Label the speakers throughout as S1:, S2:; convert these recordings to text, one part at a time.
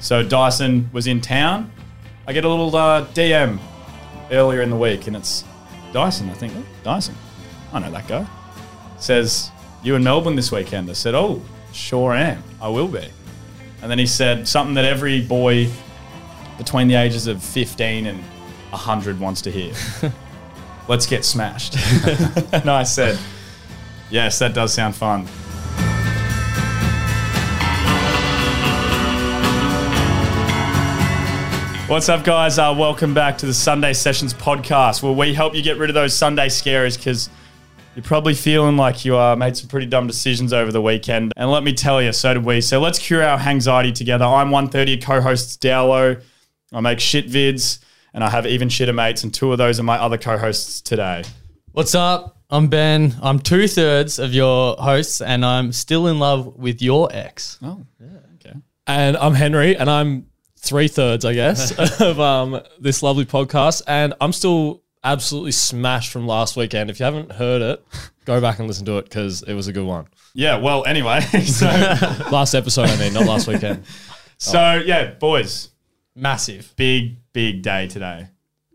S1: So Dyson was in town. I get a little uh, DM earlier in the week, and it's Dyson. I think oh, Dyson. I know that guy. Says you in Melbourne this weekend. I said, oh, sure am. I will be. And then he said something that every boy between the ages of 15 and 100 wants to hear. Let's get smashed. and I said, yes, that does sound fun. What's up, guys? Uh, welcome back to the Sunday Sessions podcast, where we help you get rid of those Sunday scaries because you're probably feeling like you uh, made some pretty dumb decisions over the weekend. And let me tell you, so did we. So let's cure our anxiety together. I'm 130 co-hosts Dowlo. I make shit vids, and I have even shitter mates, and two of those are my other co-hosts today.
S2: What's up? I'm Ben. I'm two thirds of your hosts, and I'm still in love with your ex.
S1: Oh, yeah, okay.
S3: And I'm Henry, and I'm three thirds, I guess, of um, this lovely podcast. And I'm still absolutely smashed from last weekend. If you haven't heard it, go back and listen to it because it was a good one.
S1: Yeah. Well, anyway, so
S3: Last episode, I mean, not last weekend.
S1: so yeah, boys,
S2: Massive.
S1: big big day today.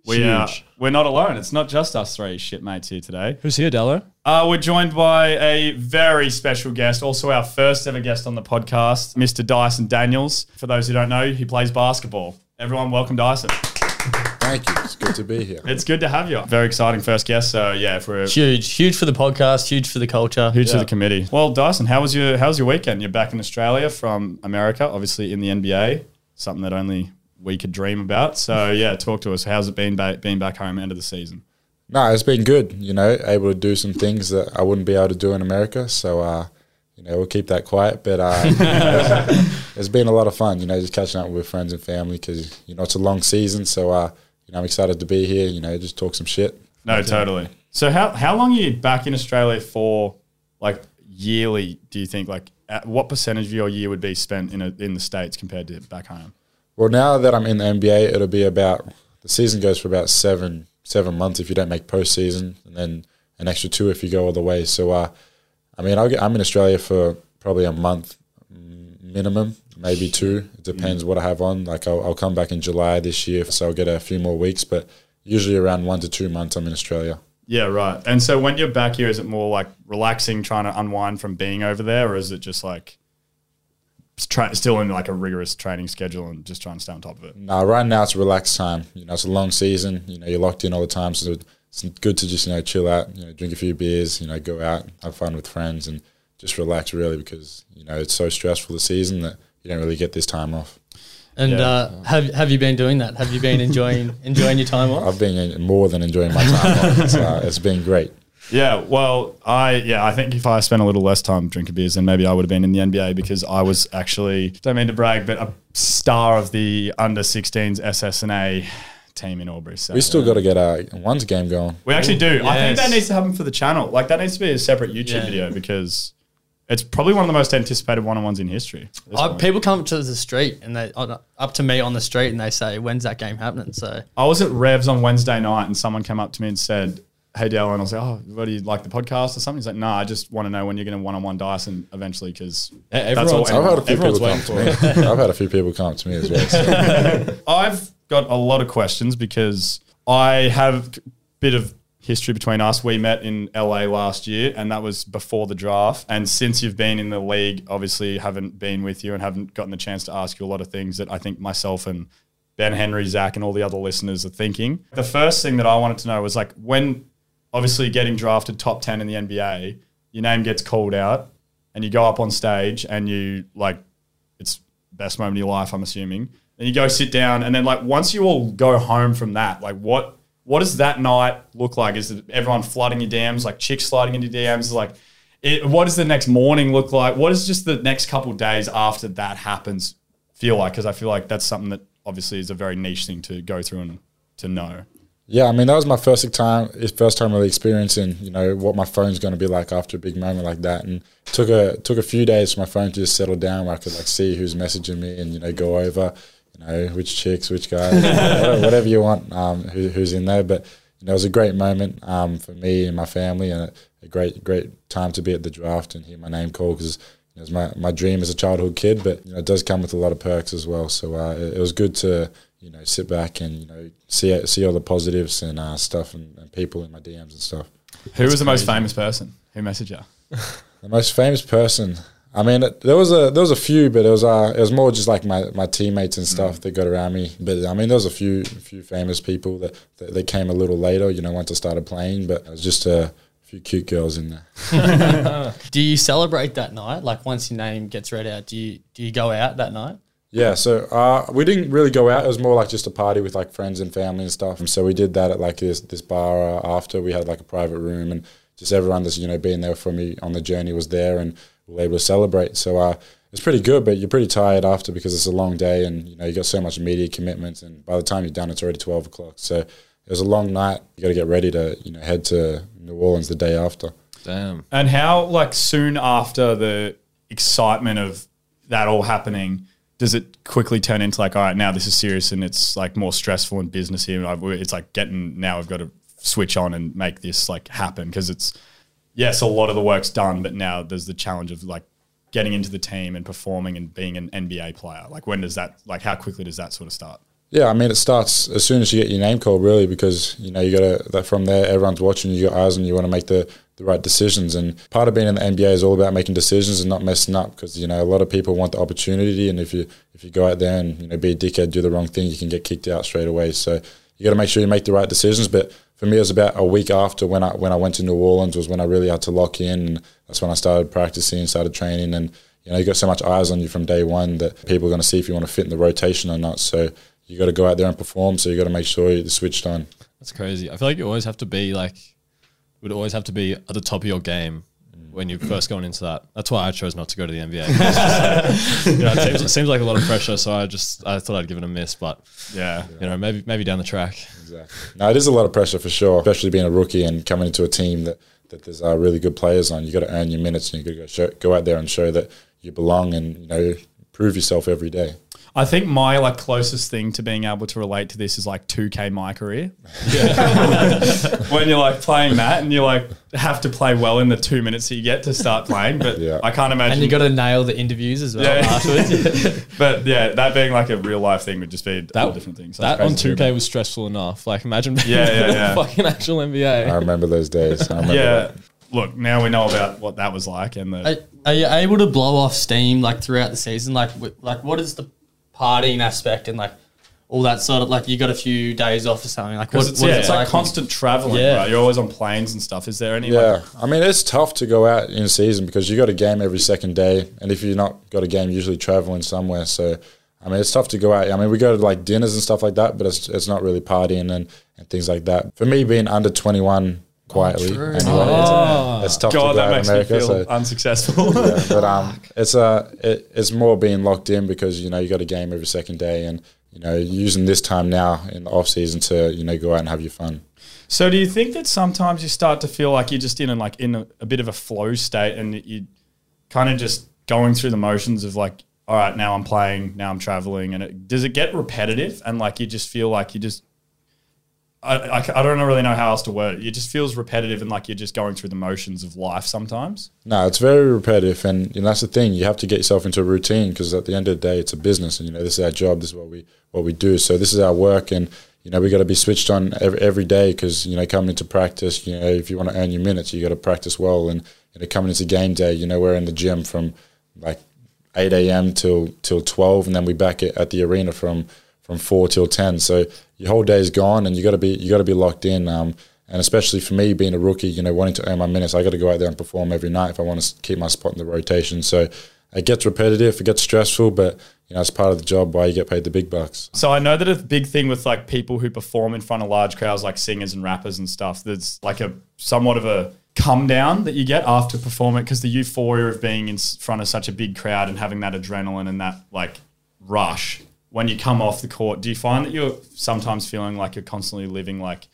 S1: We are we're not alone. It's not just us three shitmates here today.
S3: Who's here, Dello?
S1: Uh, we're joined by a very special guest, also our first ever guest on the podcast, Mr. Dyson Daniels. For those who don't know, he plays basketball. Everyone, welcome Dyson.
S4: Thank you. It's good to be here.
S1: It's good to have you. Very exciting first guest. So yeah, if we're
S2: Huge. Huge for the podcast, huge for the culture.
S1: huge for the committee. Well, Dyson, how was your how was your weekend? You're back in Australia from America, obviously in the NBA, something that only we could dream about. So yeah, talk to us. How's it been ba- being back home end of the season?
S4: No, it's been good. You know, able to do some things that I wouldn't be able to do in America. So, uh, you know, we'll keep that quiet. But uh, it's been a lot of fun. You know, just catching up with friends and family because you know it's a long season. So, uh, you know, I'm excited to be here. You know, just talk some shit.
S1: No, totally. So how how long are you back in Australia for? Like yearly? Do you think like at what percentage of your year would be spent in a, in the states compared to back home?
S4: Well, now that I'm in the NBA, it'll be about the season goes for about seven seven months if you don't make postseason, and then an extra two if you go all the way. So, uh, I mean, get, I'm in Australia for probably a month minimum, maybe two. It depends what I have on. Like, I'll, I'll come back in July this year, so I'll get a few more weeks. But usually around one to two months, I'm in Australia.
S1: Yeah, right. And so when you're back here, is it more like relaxing, trying to unwind from being over there, or is it just like tra- still in like a rigorous training schedule and just trying to stay on top of it?
S4: Now, right now it's relaxed time. You know, it's a long season. You know, you're locked in all the time, so it's good to just you know chill out. You know, drink a few beers. You know, go out, have fun with friends, and just relax really because you know it's so stressful the season that you don't really get this time off.
S2: And
S1: Yeah.
S2: uh, have have you been doing that? Have you been enjoying enjoying your time off?
S4: I've been more than enjoying my time off. It's, uh, it's been great.
S1: Yeah, well, I yeah, I think if I spent a little less time drinking beers, then maybe I would have been in the NBA because I was actually don't mean to brag, but a star of the under 16s SSNA team in Albury. So
S4: We still got to get a one's game going.
S1: We actually do. I think that needs to happen for the channel. Like that needs to be a separate YouTube
S2: Yeah.
S1: video because it's probably one of the most anticipated one-on-ones in history.
S2: Uh, people come up to the street and they up to me on the street and they say, "When's that game happening?" So
S1: I was at Revs on Wednesday night and someone came up to me and said, Hey Dale, and I was like, Oh, what do you like the podcast or something? He's like, No, I just want to know when you're going to one on one Dyson eventually because that's all
S3: everyone's-
S4: I've had a few people come to me. I've had a few people come up to me as well. So.
S1: I've got a lot of questions because I have a bit of history between us. We met in LA last year, and that was before the draft. And since you've been in the league, obviously haven't been with you and haven't gotten the chance to ask you a lot of things that I think myself and Ben Henry, Zach, and all the other listeners are thinking. The first thing that I wanted to know was like when, obviously, getting drafted top 10 in the NBA, your name gets called out and you go up on stage and you like, it's best moment of your life, I'm assuming. And you go sit down, and then like once you all go home from that, like what what does that night look like? Is everyone flooding your DMs, like chicks sliding into DMs? Like, it, what does the next morning look like? What does just the next couple days after that happens feel like? Because I feel like that's something that obviously is a very niche thing to go through and to know.
S4: Yeah, I mean that was my first time, first time really experiencing, you know, what my phone's going to be like after a big moment like that, and took a took a few days for my phone to just settle down, where I could like see who's messaging me and you know go over, you know, which chicks, which guys, whatever, you want, um, who, who's in there. But you know, it was a great moment um, for me and my family, and a, a great great time to be at the draft and hear my name called because it was my, my dream as a childhood kid, but you know, it does come with a lot of perks as well. So uh, it, it was good to you know sit back and you know see see all the positives and uh, stuff and, and people in my DMs and stuff.
S1: Who was the most famous person? Who messaged you?
S4: The most famous person. I mean, it- there was a there was a few, but it was uh, it was more just like my, my teammates and stuff that got around me. But I mean, there was a few few famous people that, that that came a little later. You know, once I started playing, but it was just a few cute girls in there.
S2: Do you celebrate that night? Like once your name gets read out, do you do you go out that night?
S4: Yeah, so uh, we didn't really go out. It was more like just a party with like friends and family and stuff. And so we did that at like this this bar uh, after. We had like a private room, and just everyone that's you know been there for me on the journey was there, and we were able to celebrate. So uh, it's pretty good, but you're pretty tired after because it's a long day, and you know you got so much media commitments, and by the time you're done, it's already twelve o'clock. So it was a long night. You got to get ready to you know head to New Orleans the day after.
S3: Damn.
S1: And how, like, soon after the excitement of that all happening, does it quickly turn into like, all right, now this is serious and it's like more stressful and business here? And I've- It's like getting now I've got to switch on and make this like happen because it's yes, a lot of the work's done, but now there's the challenge of like getting into the team and performing and being an NBA player. Like, when does that like how quickly does that sort of start?
S4: Yeah, I mean, it starts as soon as you get your name called, really, because you know you got to. That from there, everyone's watching. You got eyes, and you want to make the the right decisions. And part of being in the NBA is all about making decisions and not messing up, because you know a lot of people want the opportunity, and if you if you go out there and you know be a dickhead, do the wrong thing, you can get kicked out straight away. So you got to make sure you make the right decisions. But for me, it was about a week after when I when I went to New Orleans was when I really had to lock in. And that's when I started practicing, started training, and you know you got so much eyes on you from day one that people are going to see if you want to fit in the rotation or not. So you got to go out there and perform. So you got to make sure you're switched on.
S3: That's crazy. I feel like you always have to be like, would always have to be at the top of your game when you're first going into that. That's why I chose not to go to the NBA. you know, it, seems, it seems like a lot of pressure, so I just I thought I'd give it a miss, but
S1: Yeah.
S3: you know, maybe maybe down the track.
S4: Exactly. No, it is a lot of pressure for sure, especially being a rookie and coming into a team that, that there's uh, really good players on. You got to earn your minutes and you got to go, show, go out there and show that you belong and you know prove yourself every day.
S1: I think my like closest thing to being able to relate to this is like 2K my career. when you're like playing that and you like have to play well in the two minutes that you get to start playing. But
S4: Yeah.
S1: I can't imagine.
S2: And you got to nail the interviews as well
S1: Yeah.
S2: afterwards.
S1: but yeah, that being like a real life thing would just be a
S3: That
S1: whole different thing. So
S3: that
S1: it's
S3: on
S1: crazy
S3: two
S1: hear
S3: K was stressful enough. Like imagine being
S1: Yeah, yeah, yeah.
S3: fucking actual NBA.
S4: I remember those days. I remember
S1: Yeah.
S4: that.
S1: Look, now we know about what that was like, and the
S2: Are, are you able to blow off steam like throughout the season? Like, like what is the partying aspect and like all that sort of like you got a few days off or something? Like, what,
S1: because it's,
S2: what
S1: yeah, it's
S2: it
S1: like constant traveling.
S2: Yeah.
S1: Right? You're always on planes and stuff. Is there any?
S4: Yeah,
S1: Like,
S4: I mean it's tough to go out in season because you got a game every second day, and if you're not got a game, you're usually traveling somewhere. So, I mean it's tough to go out. I mean we go to like dinners and stuff like that, but it's it's not really partying and, and things like that. For me, being under 21 quietly,
S2: true.
S4: anyway,
S3: Oh.
S4: it's, it's tough
S1: God,
S4: to go
S1: that
S4: out in
S1: makes
S4: America.
S1: me feel
S4: so
S1: unsuccessful.
S4: yeah, but um, it's uh, it, it's more being locked in because you know you got a game every second day, and you know using this time now in the off season to you know go out and have your fun.
S1: So do you think that sometimes you start to feel like you're just in a, like in a, a bit of a flow state and you kind of just going through the motions of like, all right, now I'm playing, now I'm traveling, and it, does it get repetitive and like you just feel like you just I, I, I don't really know how else to word it. It just feels repetitive and like you're just going through the motions of life sometimes.
S4: No, it's very repetitive, and know, that's the thing. You have to get yourself into a routine because at the end of the day, it's a business, and you know this is our job. This is what we what we do. So this is our work, and you know we got to be switched on every, every day because you know coming into practice, you know if you want to earn your minutes, you got to practice well, and you know coming into game day, you know we're in the gym from like eight a.m. till till twelve, and then we back at, at the arena from from four till ten. So your whole day is gone, and you got to be you got to be locked in. Um, and especially for me being a rookie, you know, wanting to earn my minutes, I got to go out there and perform every night if I want to keep my spot in the rotation. So it gets repetitive, it gets stressful, but you know, it's part of the job why you get paid the big bucks.
S1: So I know that a big thing with like people who perform in front of large crowds, like singers and rappers and stuff, there's like a somewhat of a come down that you get after performing because the euphoria of being in front of such a big crowd and having that adrenaline and that like rush when you come off the court. Do you find that you're sometimes feeling like you're constantly living like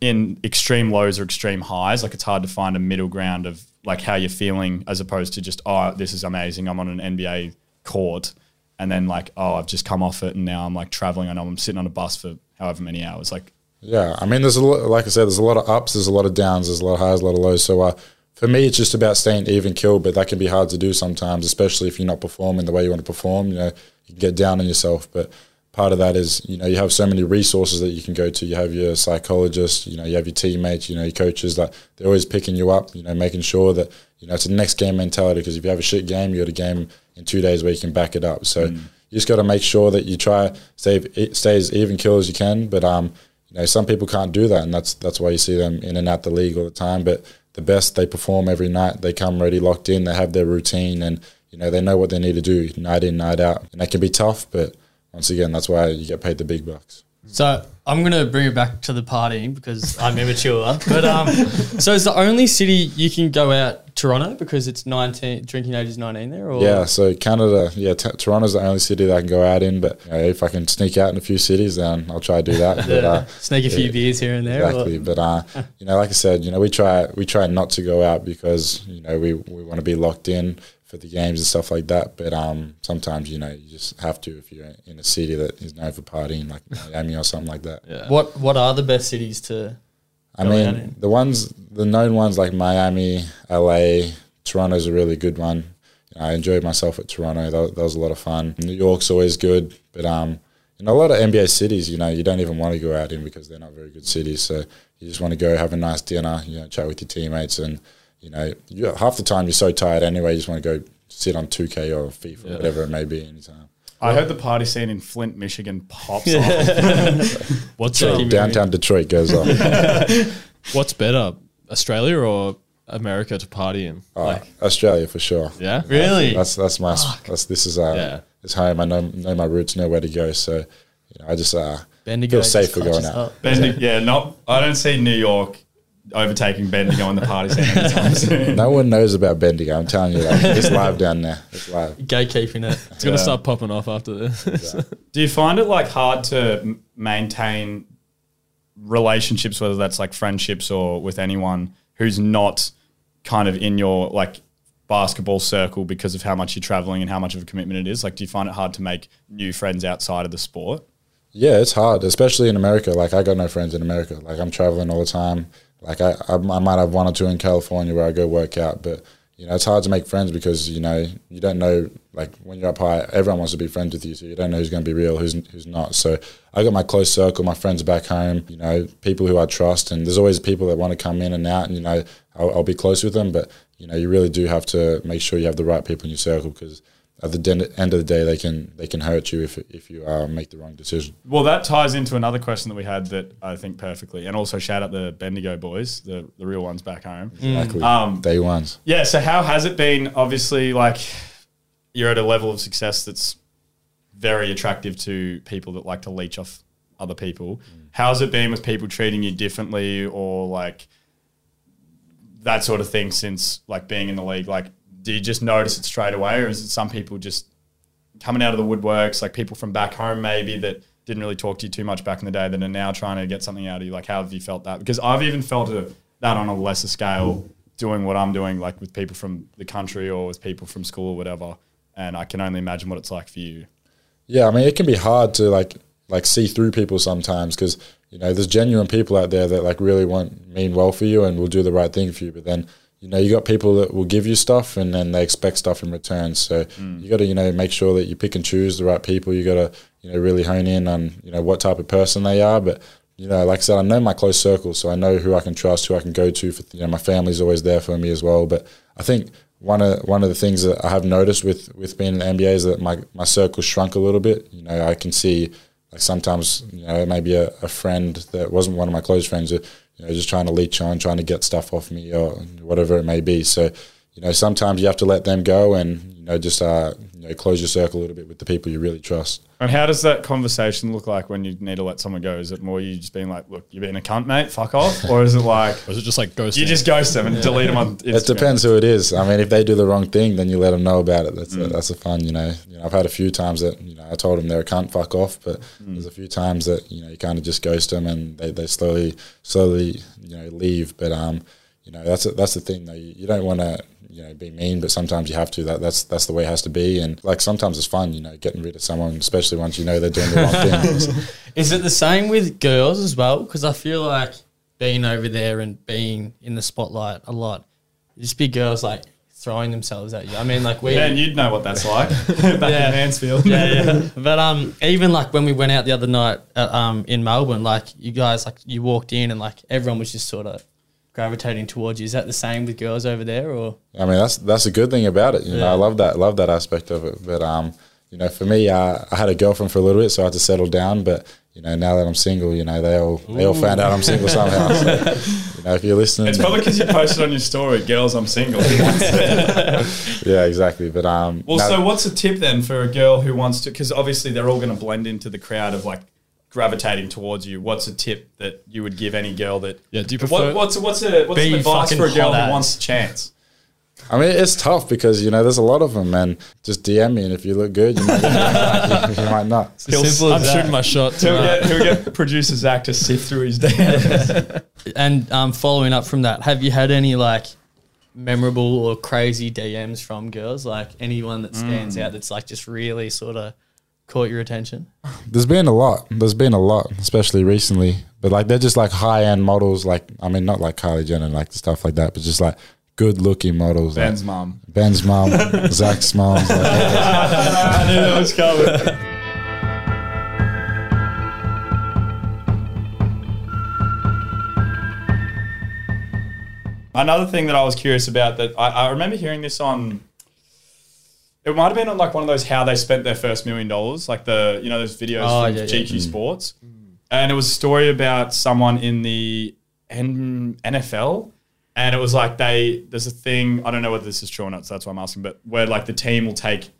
S1: in extreme lows or extreme highs? Like it's hard to find a middle ground of like how you're feeling as opposed to just oh this is amazing. I'm on an NBA court and then like oh I've just come off it and now I'm like traveling. I know I'm sitting on a bus for however many hours. Like
S4: Yeah, I mean, there's a lot, like I said, there's a lot of ups, there's a lot of downs, there's a lot of highs, a lot of lows. So uh, for me, it's just about staying even kill, but that can be hard to do sometimes, especially if you're not performing the way you want to perform. You know, you can get down on yourself, but part of that is you know you have so many resources that you can go to. You have your psychologist, you know, you have your teammates, you know, your coaches that they're always picking you up. You know, making sure that you know it's a next game mentality because if you have a shit game, you got a game in two days where you can back it up. So you just got to make sure that you try stay stay as even kill as you can. But um, you know, some people can't do that, and that's that's why you see them in and out the league all the time. But the best, they perform every night. They come ready, locked in. They have their routine, and you know they know what they need to do night in, night out. And that can be tough, but once again, that's why you get paid the big bucks.
S2: So I'm gonna bring it back to the partying because I'm immature. But um, so it's the only city you can go out Toronto because it's 19 drinking age is 19 there. Or
S4: Yeah, so Canada, yeah, t- Toronto's the only city that I can go out in. But you know, if I can sneak out in a few cities, then I'll try to do that. But, uh,
S2: sneak a few
S4: yeah,
S2: beers here and there. or-
S4: Exactly, but uh, you know, like I said, you know, we try we try not to go out because you know we, we want to be locked in for the games and stuff like that. But um, sometimes you know you just have to if you're in a city that is known for partying, like Miami or something like that.
S3: Yeah.
S2: What What are the best cities to?
S4: I mean, the ones the known ones like Miami, LA, Toronto's a really good one. I enjoyed myself at Toronto. That, that was a lot of fun. New York's always good, but um, you know, a lot of NBA cities, you know, you don't even want to go out in because they're not very good cities. So you just want to go have a nice dinner, you know, chat with your teammates, and you know, you, half the time you're so tired anyway. You just want to go sit on 2K or FIFA, or whatever it may be, anytime.
S1: I heard the party scene in Flint, Michigan pops off.
S3: What's
S2: Tricky.
S3: um,
S4: Downtown Detroit goes off.
S3: what's better, Australia or America to party in?
S4: Uh,
S3: Like,
S4: Australia for sure.
S3: yeah,
S2: Really?
S4: That's that's my that's this is uh
S3: Yeah.
S4: this home. I know know my roots, know where to go. So you know, I just uh
S2: Bendigo
S4: feel safe for going out.
S2: up.
S1: Bendigo, yeah, not. I don't see New York overtaking Bendigo in the party scene anytime soon.
S4: No one knows about Bendigo. I'm telling you, like, it's live down there. It's live.
S2: Gatekeeping it.
S3: it's gonna
S1: Yeah.
S3: start popping off after this.
S1: Do you find it like hard to m- maintain relationships, whether that's like friendships or with anyone who's not kind of in your like basketball circle because of how much you're traveling and how much of a commitment it is? Like, do you find it hard to make new friends outside of the sport?
S4: Yeah, it's hard, especially in America. Like I got no friends in America. Like I'm traveling all the time. Like I, I, I might have one or two in California where I go work out, but you know it's hard to make friends because you know you don't know. Like when you're up high, everyone wants to be friends with you, so you don't know who's going to be real, who's who's not. So I got my close circle, my friends back home. You know, people who I trust, and there's always people that want to come in and out, and you know I'll, I'll be close with them. But you know you really do have to make sure you have the right people in your circle because at the den- end of the day they can they can hurt you if if you uh, make the wrong decision.
S1: Well, that ties into another question that we had that I think perfectly, and also shout out the Bendigo boys, the the real ones back home.
S4: Exactly.
S1: Um,
S4: Day ones.
S1: Yeah. So how has it been? Obviously, like you're at a level of success that's very attractive to people that like to leech off other people. How's it been with people treating you differently or like that sort of thing since like being in the league? Like, do you just notice it straight away, or is it some people just coming out of the woodworks, like people from back home maybe that didn't really talk to you too much back in the day that are now trying to get something out of you? Like, how have you felt that? Because I've even felt a, that on a lesser scale doing what I'm doing, like with people from the country or with people from school or whatever. And I can only imagine what it's like for you.
S4: Yeah, I mean, it can be hard to like like see through people sometimes because you know there's genuine people out there that like really want mean well for you and will do the right thing for you. But then you know you got people that will give you stuff and then they expect stuff in return. So mm. you got to you know make sure that you pick and choose the right people. You got to you know really hone in on you know what type of person they are. But you know, like I said, I know my close circle, so I know who I can trust, who I can go to. For you know, my family's always there for me as well. But I think one of one of the things that I have noticed with with being in the NBA is that my my circle shrunk a little bit. You know, I can see like sometimes you know maybe a, a friend that wasn't one of my close friends, you know, just trying to leech on, trying to get stuff off me or whatever it may be. So you know, sometimes you have to let them go and know just uh, you know close your circle a little bit with the people you really trust.
S1: And how does that conversation look like when you need to let someone go? Is it more you just being like, look, you're being a cunt, mate, fuck off? Or is it like,
S3: Or is it just like ghosting?
S1: you just ghost them and delete them on Instagram?
S4: It depends who it is. I mean, if they do the wrong thing, then you let them know about it. That's a, that's a fun, you know. You know, I've had a few times that you know I told them they're a cunt, fuck off. But there's a few times that you know you kind of just ghost them and they, they slowly slowly you know leave. But um, you know that's a, that's the thing though. You, you don't want to you know be mean, but sometimes you have to. That that's that's the way it has to be. And like sometimes it's fun, you know, getting rid of someone, especially once you know they're doing the wrong thing.
S2: Is it the same with girls as well? Because I feel like being over there and being in the spotlight a lot, just be girls like throwing themselves at you. I mean, like we.
S1: Yeah, and you'd know what that's like back
S2: Yeah.
S1: in Mansfield.
S2: yeah, yeah. But um, even like when we went out the other night uh, um in Melbourne, like you guys like you walked in and like everyone was just sort of gravitating towards you. Is that the same with girls over there or?
S4: I mean, that's that's a good thing about it. You know, I love that love that aspect of it. But um, you know, for me, uh, I had a girlfriend for a little bit, so I had to settle down. But you know, now that I'm single, you know, they all they all found out I'm single somehow. So, you know, if you're listening,
S1: It's probably because you posted on your story, girls, I'm single.
S4: yeah, exactly. But um,
S1: well,
S4: no-
S1: so what's a tip then for a girl who wants to? Because obviously they're all going to blend into the crowd of like gravitating towards you. What's a tip that you would give any girl that?
S3: Yeah, do you
S1: What,
S3: prefer-
S1: what's what's a what's
S2: Be
S1: some advice for a girl
S2: hot
S1: who wants a chance?
S4: I mean, it's tough because you know there's a lot of them, and just DM me, and if you look good, you might, you might not.
S1: He'll-
S2: Simple
S3: I'm
S2: that.
S3: shooting my shot
S1: He'll get, he'll get producer Zach to sift through his DMs.
S2: And um, following up from that, have you had any like memorable or crazy DMs from girls? Like anyone that stands out that's like just really sort of caught your attention?
S4: There's been a lot. There's been a lot, especially recently. But like they're just like high end models. Like I mean, not like Kylie Jenner, like stuff like that, but just like good looking models. like
S1: Ben's mum.
S4: Ben's mom, Zach's mom. Like,
S1: I knew that was coming. Another thing that I was curious about that I, I remember hearing this on. It might have been on like one of those how they spent their first million dollars, like the you know those videos
S2: Oh,
S1: from
S2: yeah, yeah.
S1: GQ mm. Sports, and it was a story about someone in the N- NFL, and it was like they there's a thing I don't know whether this is true or not, so that's why I'm asking, but where like the team will take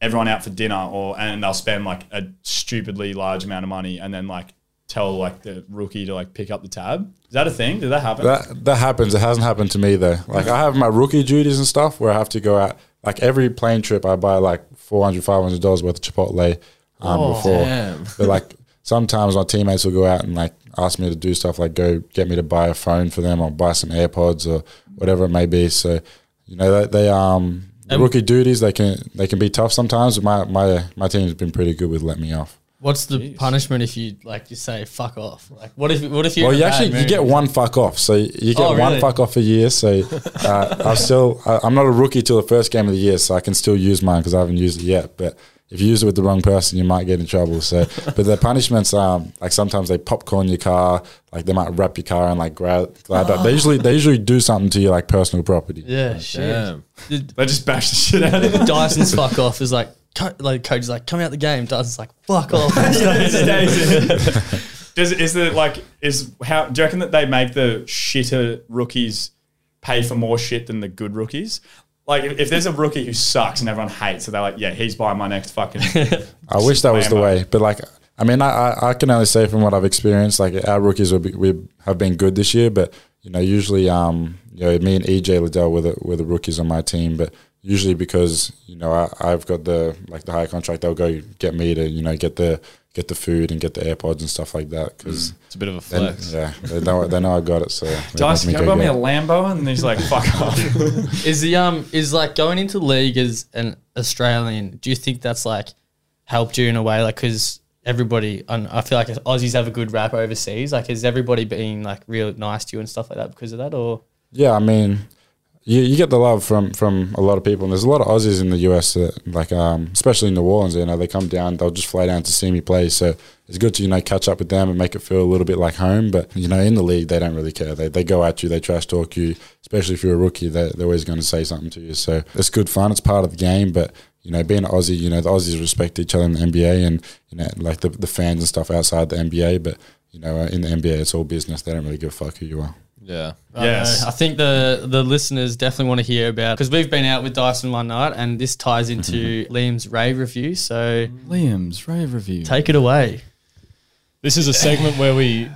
S1: everyone out for dinner or and they'll spend like a stupidly large amount of money and then like tell like the rookie to like pick up the tab. Is that a thing? Did that happen?
S4: that that happens. It hasn't happened to me though. Like I have my rookie duties and stuff where I have to go out. Like every plane trip, I buy like 400 500 dollars worth of Chipotle um,
S2: Oh,
S4: before.
S3: damn.
S4: But like sometimes my teammates will go out and like ask me to do stuff like go get me to buy a phone for them or buy some AirPods or whatever it may be. So you know they, they um
S2: Um,
S4: rookie duties they can they can be tough sometimes. But my my my team's been pretty good with letting me off.
S2: What's the punishment if you like you say fuck off? Like what if what if you?
S4: Well, you actually you get one fuck off, so you get
S2: Oh,
S4: one
S2: really?
S4: fuck off a year. So uh, I'm still I, I'm not a rookie till the first game of the year, so I can still use mine because I haven't used it yet. But if you use it with the wrong person, you might get in trouble. So, but the punishments, um, like sometimes they popcorn your car, like they might wrap your car and like grab. glad that. They usually they usually do something to your like personal property.
S2: Yeah, shit.
S3: Damn.
S1: they just bash the shit out of it.
S2: The Dyson's fuck off is like, co- like coach is like, come out the game. Dyson's like, fuck off.
S1: Does is it like is how do you reckon that they make the shitter rookies pay for more shit than the good rookies? Like if, if there's a rookie who sucks and everyone hates, so they're like, yeah, he's buying my next fucking.
S4: I wish that was the way, but like, I mean, I, I, I can only say from what I've experienced, like our rookies will be, we have been good this year, but you know, usually, um, you know, me and EJ Liddell were the, were the rookies on my team, but usually because you know I, I've got the like the high contract, they'll go get me to you know get the get the food and get the AirPods and stuff like that because.
S3: It's a bit of a
S4: Then,
S3: flex.
S4: yeah, they know they know I got it. So they
S1: Dyson, can
S4: me
S1: I buy me a. Lambo? And he's like, fuck off.
S2: is the um is like going into league as an Australian? Do you think that's like helped you in a way? Like because everybody, and I feel like Aussies have a good rap overseas. Like is everybody being like real nice to you and stuff like that because of that? Or
S4: Yeah, I mean, you, you get the love from from a lot of people, and there's a lot of Aussies in the US that like, um, especially in New Orleans. You know, they come down, they'll just fly down to see me play. So it's good to you know catch up with them and make it feel a little bit like home. But you know, in the league, they don't really care. They they go at you, they trash talk you, especially if you're a rookie. They they're always going to say something to you. So it's good fun. It's part of the game, but. You know, being an Aussie, you know, the Aussies respect each other in the NBA and, you know, like the, the fans and stuff outside the NBA. But, you know, in the NBA, it's all business. They don't really give a fuck who you are.
S3: Yeah.
S1: Yes.
S2: I, I think the the listeners definitely want to hear about because we've been out with Dyson one night, and this ties into Liam's rave review. So
S1: Liam's rave review.
S2: take it away.
S3: This is a segment where we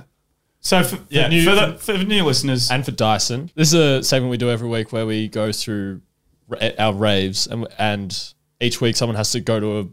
S1: So for, yeah,
S3: new-
S1: for, the, for the new listeners,
S3: and for Dyson. This is a segment we do every week where we go through ra- our raves, and, and each week someone has to go to a,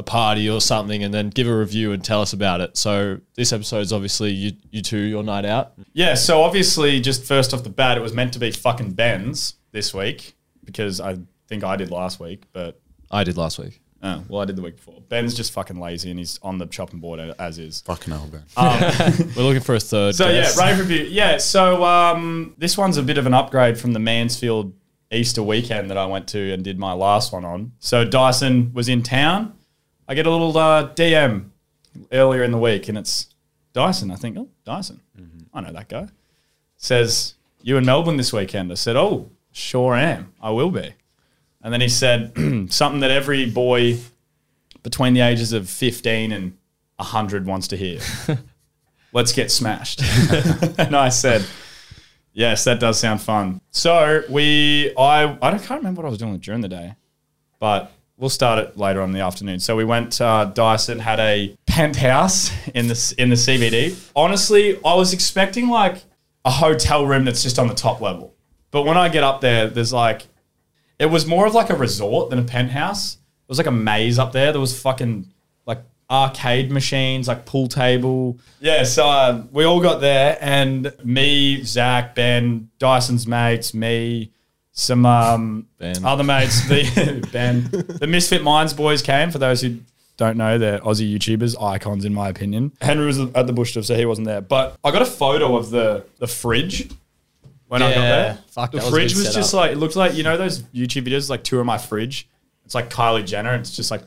S3: a party or something and then give a review and tell us about it. So this episode is obviously you, you two, your night out.
S1: Yeah, so obviously, just first off the bat, it was meant to be fucking Ben's this week because I think I did last week, but
S3: I did last week.
S1: Oh, well, I did the week before. Ben's just fucking lazy and he's on the chopping board as is.
S4: Fucking hell, Ben.
S3: We're looking for a third.
S1: So
S3: guest.
S1: yeah, rave review. Yeah, so um, this one's a bit of an upgrade from the Mansfield Easter weekend that I went to and did my last one on. So Dyson was in town. I get a little uh, DM earlier in the week, and it's Dyson. I think, oh, Dyson. I know that guy. Says you in Melbourne this weekend. I said, oh, sure am. I will be. And then he said something that every boy between the ages of 15 and 100 wants to hear. Let's get smashed. and I said, yes, that does sound fun. So we, I, I don't, can't remember what I was doing during the day, but we'll start it later on in the afternoon. So we went, uh, Dyson had a penthouse in the, in the CBD. Honestly, I was expecting like a hotel room that's just on the top level. But when I get up there, there's like, it was more of like a resort than a penthouse. It was like a maze up there. There was fucking like arcade machines, like pool table. Yeah, so uh, we all got there, and me, Zach, Ben, Dyson's mates, me, some um, other mates, the Ben, the Misfit Minds boys came. For those who don't know, they're Aussie YouTubers, icons in my opinion. Henry was at the bush stuff, so he wasn't there. But I got a photo of the the fridge when I got there.
S2: fuck,
S1: the
S2: that was a
S1: fridge
S2: good
S1: was just
S2: setup.
S1: like it looked like you know those YouTube videos like tour of my fridge. It's like Kylie Jenner. It's just like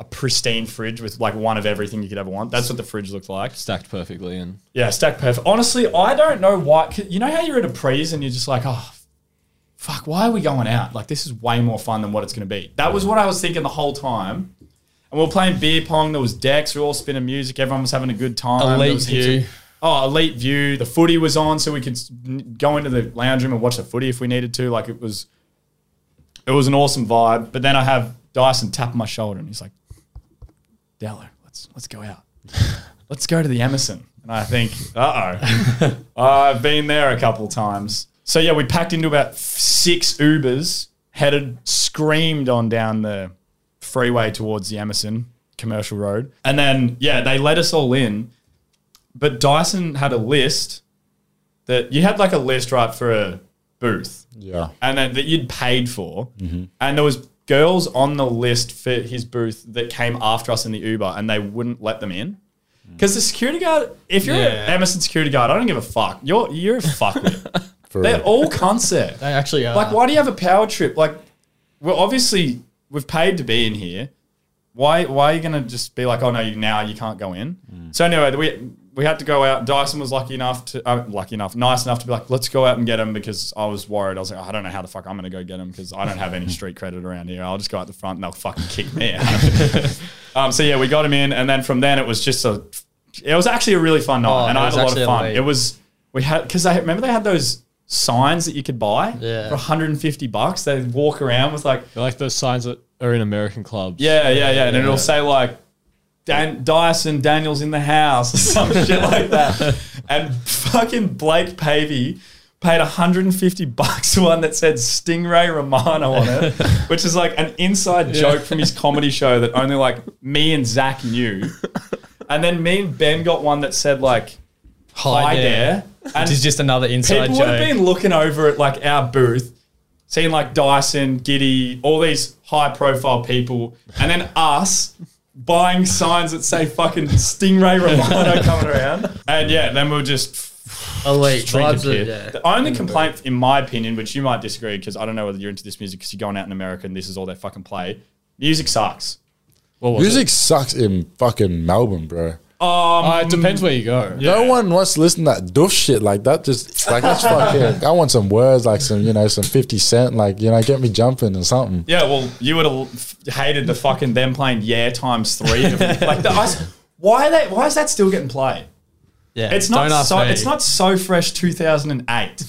S1: a pristine fridge with like one of everything you could ever want. That's what the fridge looked like.
S3: stacked perfectly and
S1: Yeah, stacked perfect. Honestly, I don't know why. 'cause You know how you're at a prees and you're just like, oh, fuck, why are we going out? Like this is way more fun than what it's going to be. That was what I was thinking the whole time. And we were playing beer pong. There was decks. We were all spinning music. Everyone was having a good time.
S2: Elite
S1: was
S2: view.
S1: of- oh, elite view. The footy was on, so we could go into the lounge room and watch the footy if we needed to. Like it was, it was an awesome vibe. But then I have Dyson tap my shoulder, and he's like, "Dello, let's let's go out. let's go to the Emerson." And I think, uh oh, I've been there a couple times. So yeah, we packed into about six Ubers, headed screamed on down the freeway towards the Emerson commercial road, and then yeah, they let us all in. But Dyson had a list that you had like a list right for a booth
S4: Yeah.
S1: and then that you'd paid for, mm-hmm. and there was girls on the list for his booth that came after us in the Uber, and they wouldn't let them in mm. because the security guard. If you're
S2: Yeah.
S1: an Emerson security guard, I don't give a fuck. You're you're a fuckwit.
S4: For
S1: They're
S4: real.
S1: all cunts there.
S2: They actually are.
S1: Like, why do you have a power trip? Like, well, obviously we've paid to be in here. Why? Why are you gonna just be like, oh no, you, now you can't go in? So anyway, we we had to go out. Dyson was lucky enough to, uh, lucky enough, nice enough to be like, let's go out and get him because I was worried. I was like, I don't know how the fuck I'm gonna go get him because I don't have any street credit around here. I'll just go out the front and they'll fucking kick me out. um, so yeah, we got him in, and then from then it was just a. It was actually a really fun night,
S2: Oh,
S1: and I had a lot of fun.
S2: elite.
S1: It was we had because I remember they had those signs that you could buy
S2: Yeah.
S1: for 150 bucks. They walk around with like
S3: they're like those signs that are in American clubs.
S1: yeah, yeah, yeah, and
S3: Yeah.
S1: it'll say like Dan- Dyson Daniels in the house or some shit like that. And fucking Blake Pavey paid 150 bucks for one that said Stingray Romano on it, which is like an inside joke from his comedy show that only like me and Zach knew. And then me and Ben got one that said like hi, there. And
S2: Which is just another inside
S1: people
S2: joke.
S1: would have been looking over at like our booth, seeing like Dyson, Giddey, all these high profile people, and then us buying signs that say fucking Stingray Romano coming around. And yeah, then we'll just
S2: Elite.
S1: drinking
S2: Vibes are- yeah.
S1: The only complaint, in my opinion, which you might disagree because I don't know whether you're into this music because you're going out in America and this is all they fucking play. Music sucks.
S3: What was
S4: Music
S3: It?
S4: sucks in fucking Melbourne, bro.
S3: Uh, it depends where you go.
S4: No one wants to listen to that doof shit like that. Just like that's fucking. I want some words like some, you know, some Fifty Cent, like you know, get me jumping or something.
S1: Yeah, well, you would have hated the fucking them playing Yeah times three. like the, I, s- why are they? Why is that still getting played?
S2: Yeah.
S1: It's not
S2: Don't ask
S1: so.
S2: me.
S1: It's not so fresh. Two thousand and eight.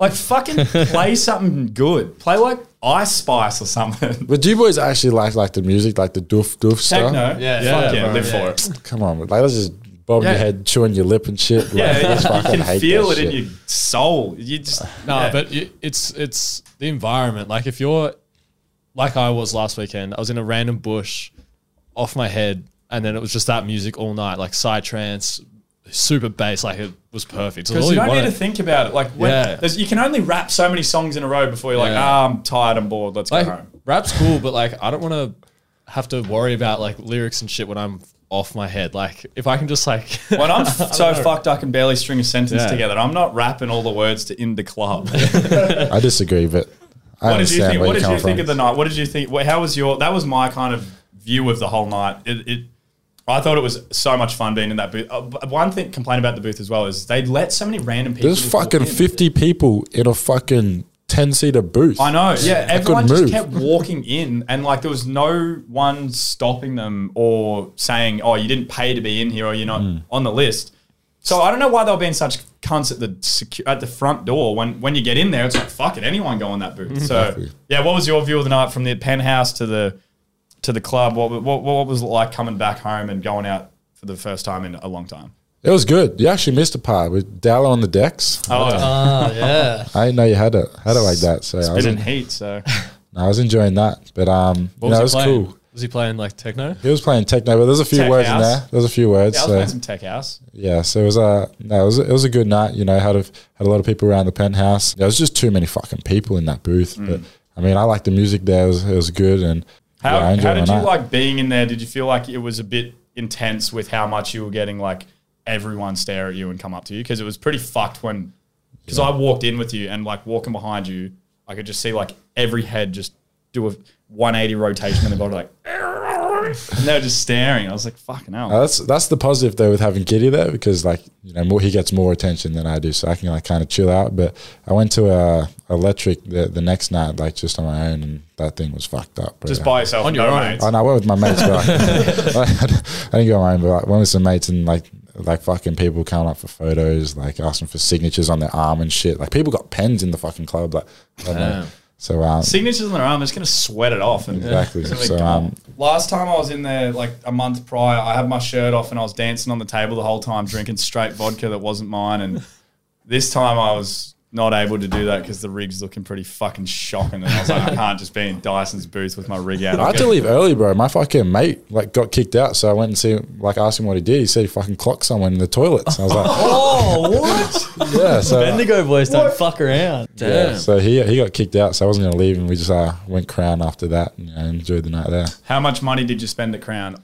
S1: Like fucking play something good. Play like Ice Spice or something.
S4: But do you boys actually like like the music, like the doof doof stuff?
S1: Techno.
S2: Yeah,
S1: Fuck
S2: yeah,
S1: yeah,
S2: bro,
S1: live
S2: yeah.
S1: for it.
S4: Come on, like let's just bob your
S1: Yeah.
S4: head, chewing your lip and shit. Like,
S1: Yeah,
S4: I just
S1: you
S4: fucking
S1: can
S4: hate
S1: feel
S4: that
S1: it in your soul. You just
S3: No,
S1: yeah.
S3: but y- it's it's the environment. Like if you're like I was last weekend, I was in a random bush off my head, and then it was just that music all night, like psytrance, super bass, like it was perfect.
S1: Because you
S3: you
S1: don't need to think about it. Like when,
S3: Yeah.
S1: you can only rap so many songs in a row before you're like,
S3: Yeah.
S1: ah, I'm tired, I'm bored, let's
S3: like
S1: go home.
S3: rap's cool, but like I don't want to have to worry about like lyrics and shit when I'm off my head. Like if I can just like
S1: When I'm so fucked, I can barely string a sentence
S3: Yeah.
S1: together. I'm not rapping all the words to "In the Club."
S4: I disagree, but I
S1: what did you think? What did you
S4: coming
S1: think
S4: from.
S1: of the night? What did you think? How was your? That was my kind of view of the whole night. It, it I thought it was so much fun being in that booth. Uh, one thing complain about the booth as well is they let so many random people.
S4: There's fucking
S1: in.
S4: 50 people in a fucking 10 seater booth.
S1: I know. Yeah, everyone just
S4: move.
S1: kept walking in, and like there was no one stopping them or saying, "Oh, you didn't pay to be in here, or you're not
S4: Hmm.
S1: on the list." So I don't know why they were being such cunts at the secu- at the front door. When when you get in there, it's like fuck it, anyone go in that booth. So yeah, what was your view of the night from the penthouse to the to the club? What what what was it like coming back home and going out for the first time in a long time?
S4: It was good. You actually missed a part with Dallo on the decks.
S1: Oh,
S2: Oh yeah.
S4: I didn't know you had it had it like that. So I was,
S1: been in
S4: en-
S1: heat. So no,
S4: I was enjoying that. But um,
S3: what
S4: you know, it
S3: was
S4: was
S3: he playing?
S4: cool.
S3: Was he playing like techno?
S4: He was playing techno, but there's a few
S1: Tech
S4: words in there. There's a few words.
S1: yeah, I was
S4: so
S1: playing some tech house.
S4: yeah, so it was a no, it was, it was a good night. You know, had a, had a lot of people around the penthouse. There was just too many fucking people in that booth.
S1: Mm.
S4: But I mean, I liked the music there. It was, it was good. And
S1: How,
S4: yeah,
S1: how did you like being in there? Did you feel like it was a bit intense with how much you were getting like everyone stare at you and come up to you? Because it was pretty fucked when because I walked in with you and like walking behind you, I could just see like every head just do a 180 rotation and the body like and they were just staring. I was like, fucking hell.
S4: Uh, that's that's the positive though with having Giddey there because like you know more he gets more attention than I do, so I can like kind of chill out. But I went to a electric the, the next night like just on my own, and that thing was fucked up. Bro.
S1: just by yourself
S3: On
S1: on
S3: your
S1: no
S3: own.
S1: mates.
S4: I know I went with my mates, but like, I didn't go on my own. But like, went with some mates and like like fucking people coming up for photos, like asking for signatures on their arm and shit. Like people got pens in the fucking club, like I don't know.
S3: Damn.
S4: So um,
S1: Signatures on their arm, they're just gonna sweat it off. And
S4: Exactly.
S1: So,
S4: So, um,
S1: last time I was in there, like a month prior, I had my shirt off and I was dancing on the table the whole time, drinking straight vodka that wasn't mine. And this time I was not able to do that because the rig's looking pretty fucking shocking. And I was like, I can't just be in Dyson's booth with my rig out.
S4: I had to leave early, bro. My fucking mate like got kicked out, so I went and see like asked him what he did. He said he fucking clocked someone in the toilets. I was like,
S2: Oh what?
S4: yeah. So
S2: Bendigo boys don't fuck around.
S4: yeah, so he he got kicked out, so I wasn't gonna leave, and we just uh, went Crown after that, and you know, enjoyed the night there.
S1: How much money did you spend at Crown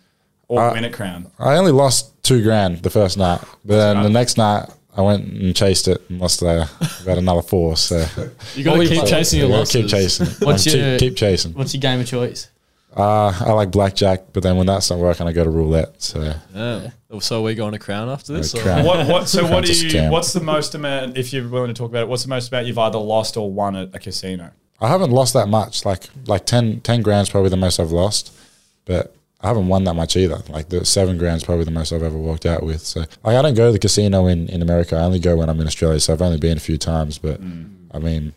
S1: or
S4: Uh,
S1: win at Crown?
S4: I only lost two grand the first night, but then
S1: right.
S4: the next night I went and chased it and lost uh, about another four. So
S3: You got to keep chasing your losses.
S4: keep chasing.
S2: What's
S4: keep,
S2: your-
S4: keep chasing.
S2: What's your game of choice?
S4: Uh, I like blackjack, but then when that's not working, I go to roulette. So
S3: Yeah. So are we going to Crown after this? Or-
S4: Crown.
S1: What, what, so what do you?
S4: scam.
S1: What's the most amount? If you're willing to talk about it, what's the most amount you've either lost or won at a casino?
S4: I haven't lost that much. Like like 10, 10 grand's probably the most I've lost, but I haven't won that much either. Like the seven grand's probably the most I've ever walked out with. So like I don't go to the casino in, in America. I only go when I'm in Australia. So I've only been a few times, but mm. I mean,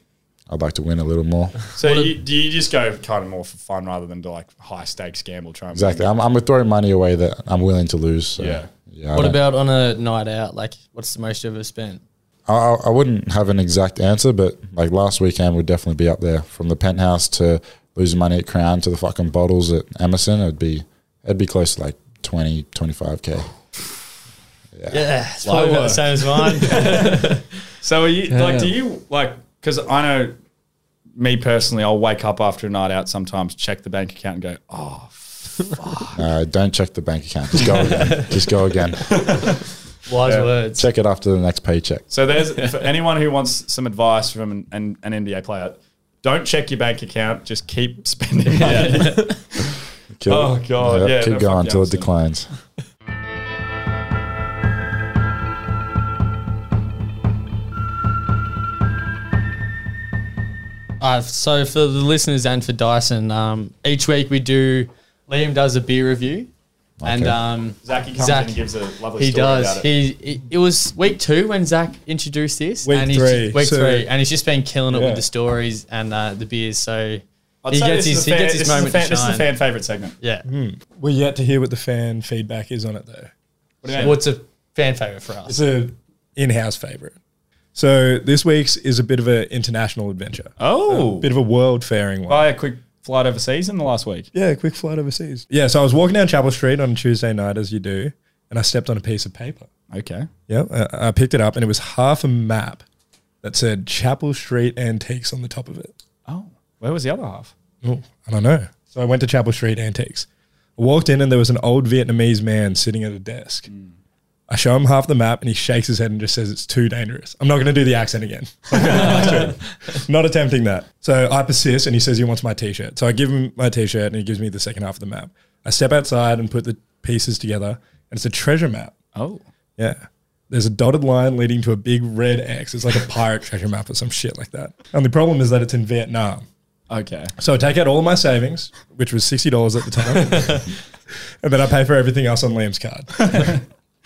S4: I'd like to win a little more.
S1: So you, do you just go kind of more for fun rather than to like high stakes gamble? Try and
S4: Exactly. I'm I'm throwing money away that I'm willing to lose. So,
S1: Yeah.
S4: Yeah.
S2: What about on a night out? Like, what's the most you've ever spent?
S4: I, I I wouldn't have an exact answer, but like last weekend would definitely be up there. From the penthouse to losing money at Crown to the fucking bottles at Emerson, it'd be it'd be close to like 20, 25 k.
S2: Yeah, it's probably about the same as mine.
S1: So are you like? Do you like? Because I know me personally, I'll wake up after a night out sometimes, check the bank account, and go, "Oh,
S4: Uh, don't check the bank account. Just go again. Just go again.
S2: Wise
S1: Yeah.
S2: words.
S4: Check it after the next paycheck.
S1: So there's for anyone who wants some advice from an, an, an NBA player. Don't check your bank account. Just keep spending money.
S4: Kill
S1: Oh,
S4: it.
S1: God. Yeah,
S4: keep
S1: no,
S4: going
S1: fuck
S4: until it declines.
S2: Uh, so for the listeners and for Dyson, um, each week we do. Liam does a beer review, and um,
S1: Zachy comes
S2: Zach-
S1: in and gives a lovely
S2: he
S1: story
S2: does.
S1: about it.
S2: He, he it was week two when Zach introduced this.
S5: Week
S2: and he's
S5: three.
S2: Week
S5: So-
S2: three, and he's just been killing it
S5: Yeah.
S2: with the stories and uh, the beers. So
S1: I'd
S2: he
S1: say
S2: gets his
S1: a
S2: he
S1: fan-
S2: gets his
S1: this is a
S2: moment
S1: fan-
S2: to
S1: This is a fan favorite segment.
S2: Yeah. Hmm.
S5: We're yet to hear what the fan feedback is on it though.
S1: What do you mean?
S2: What's a fan favorite for us?
S5: It's a in-house favorite. So this week's is a bit of an international adventure.
S1: oh,
S5: A bit of a world faring one.
S1: By a quick flight overseas in the last week.
S5: Yeah, quick flight overseas. Yeah, so I was walking down Chapel Street on Tuesday night, as you do, and I stepped on a piece of paper.
S1: Okay.
S5: Yeah, I I picked it up, and it was half a map that said Chapel Street Antiques on the top of it.
S1: Where was the other half?
S5: Oh, I don't know. So I went to Chapel Street Antiques. I walked in and there was an old Vietnamese man sitting at a desk. I show him half the map and he shakes his head and just says it's too dangerous. I'm not going to do the accent again. not attempting that. So I persist and he says he wants my t-shirt. So I give him my t-shirt and he gives me the second half of the map. I step outside and put the pieces together and it's a treasure map.
S1: Oh.
S5: Yeah. There's a dotted line leading to a big red X. It's like a pirate treasure map or some shit like that. And the problem is that it's in Vietnam.
S1: Okay.
S5: So I take out all of my savings, which was sixty dollars at the time, and then I pay for everything else on Liam's card.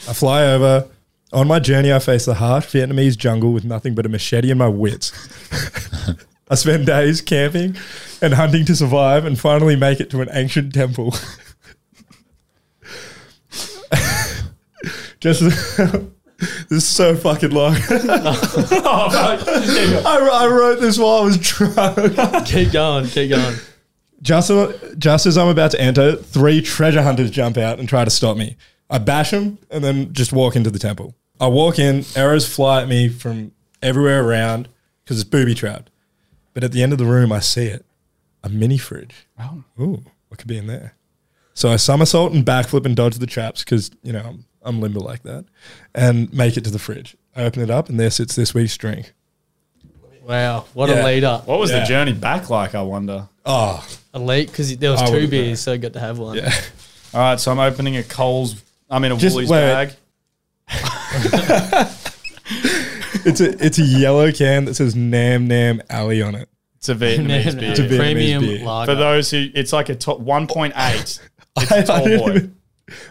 S5: I fly over. On my journey, I face the harsh Vietnamese jungle with nothing but a machete and my wits. I spend days camping and hunting to survive, and finally make it to an ancient temple. Just this is so fucking long. Oh, I, I wrote this while I was drunk.
S2: keep going, keep going.
S5: Just, uh, just as I'm about to enter, three treasure hunters jump out and try to stop me. I bash them and then just walk into the temple. I walk in, arrows fly at me from everywhere around because it's booby trapped. But at the end of the room, I see it a mini fridge.
S1: Oh.
S5: Ooh, what could be in there? So I somersault and backflip and dodge the traps because, you know, I'm, I'm limber like that and make it to the fridge. I open it up and there sits this week's drink.
S2: Wow, what
S5: Yeah.
S2: a leader.
S1: What was
S5: Yeah.
S1: the journey back like, I wonder?
S5: Oh,
S2: Elite because there was
S5: I
S2: two
S5: would've
S2: beers, so I got to have one.
S5: yeah.
S1: All right, so I'm opening a Coles. I'm in a
S5: Just
S1: Woolies
S5: wait,
S1: bag.
S5: It's a it's a yellow can that says Nam Nam Alley on it.
S1: It's a Vietnamese beer.
S5: It's a Vietnamese
S2: Premium
S5: beer.
S2: lager.
S1: For those who, it's like a top 1.8. It's
S5: I-
S1: a
S5: I
S1: tall
S5: didn't
S1: boy.
S5: even-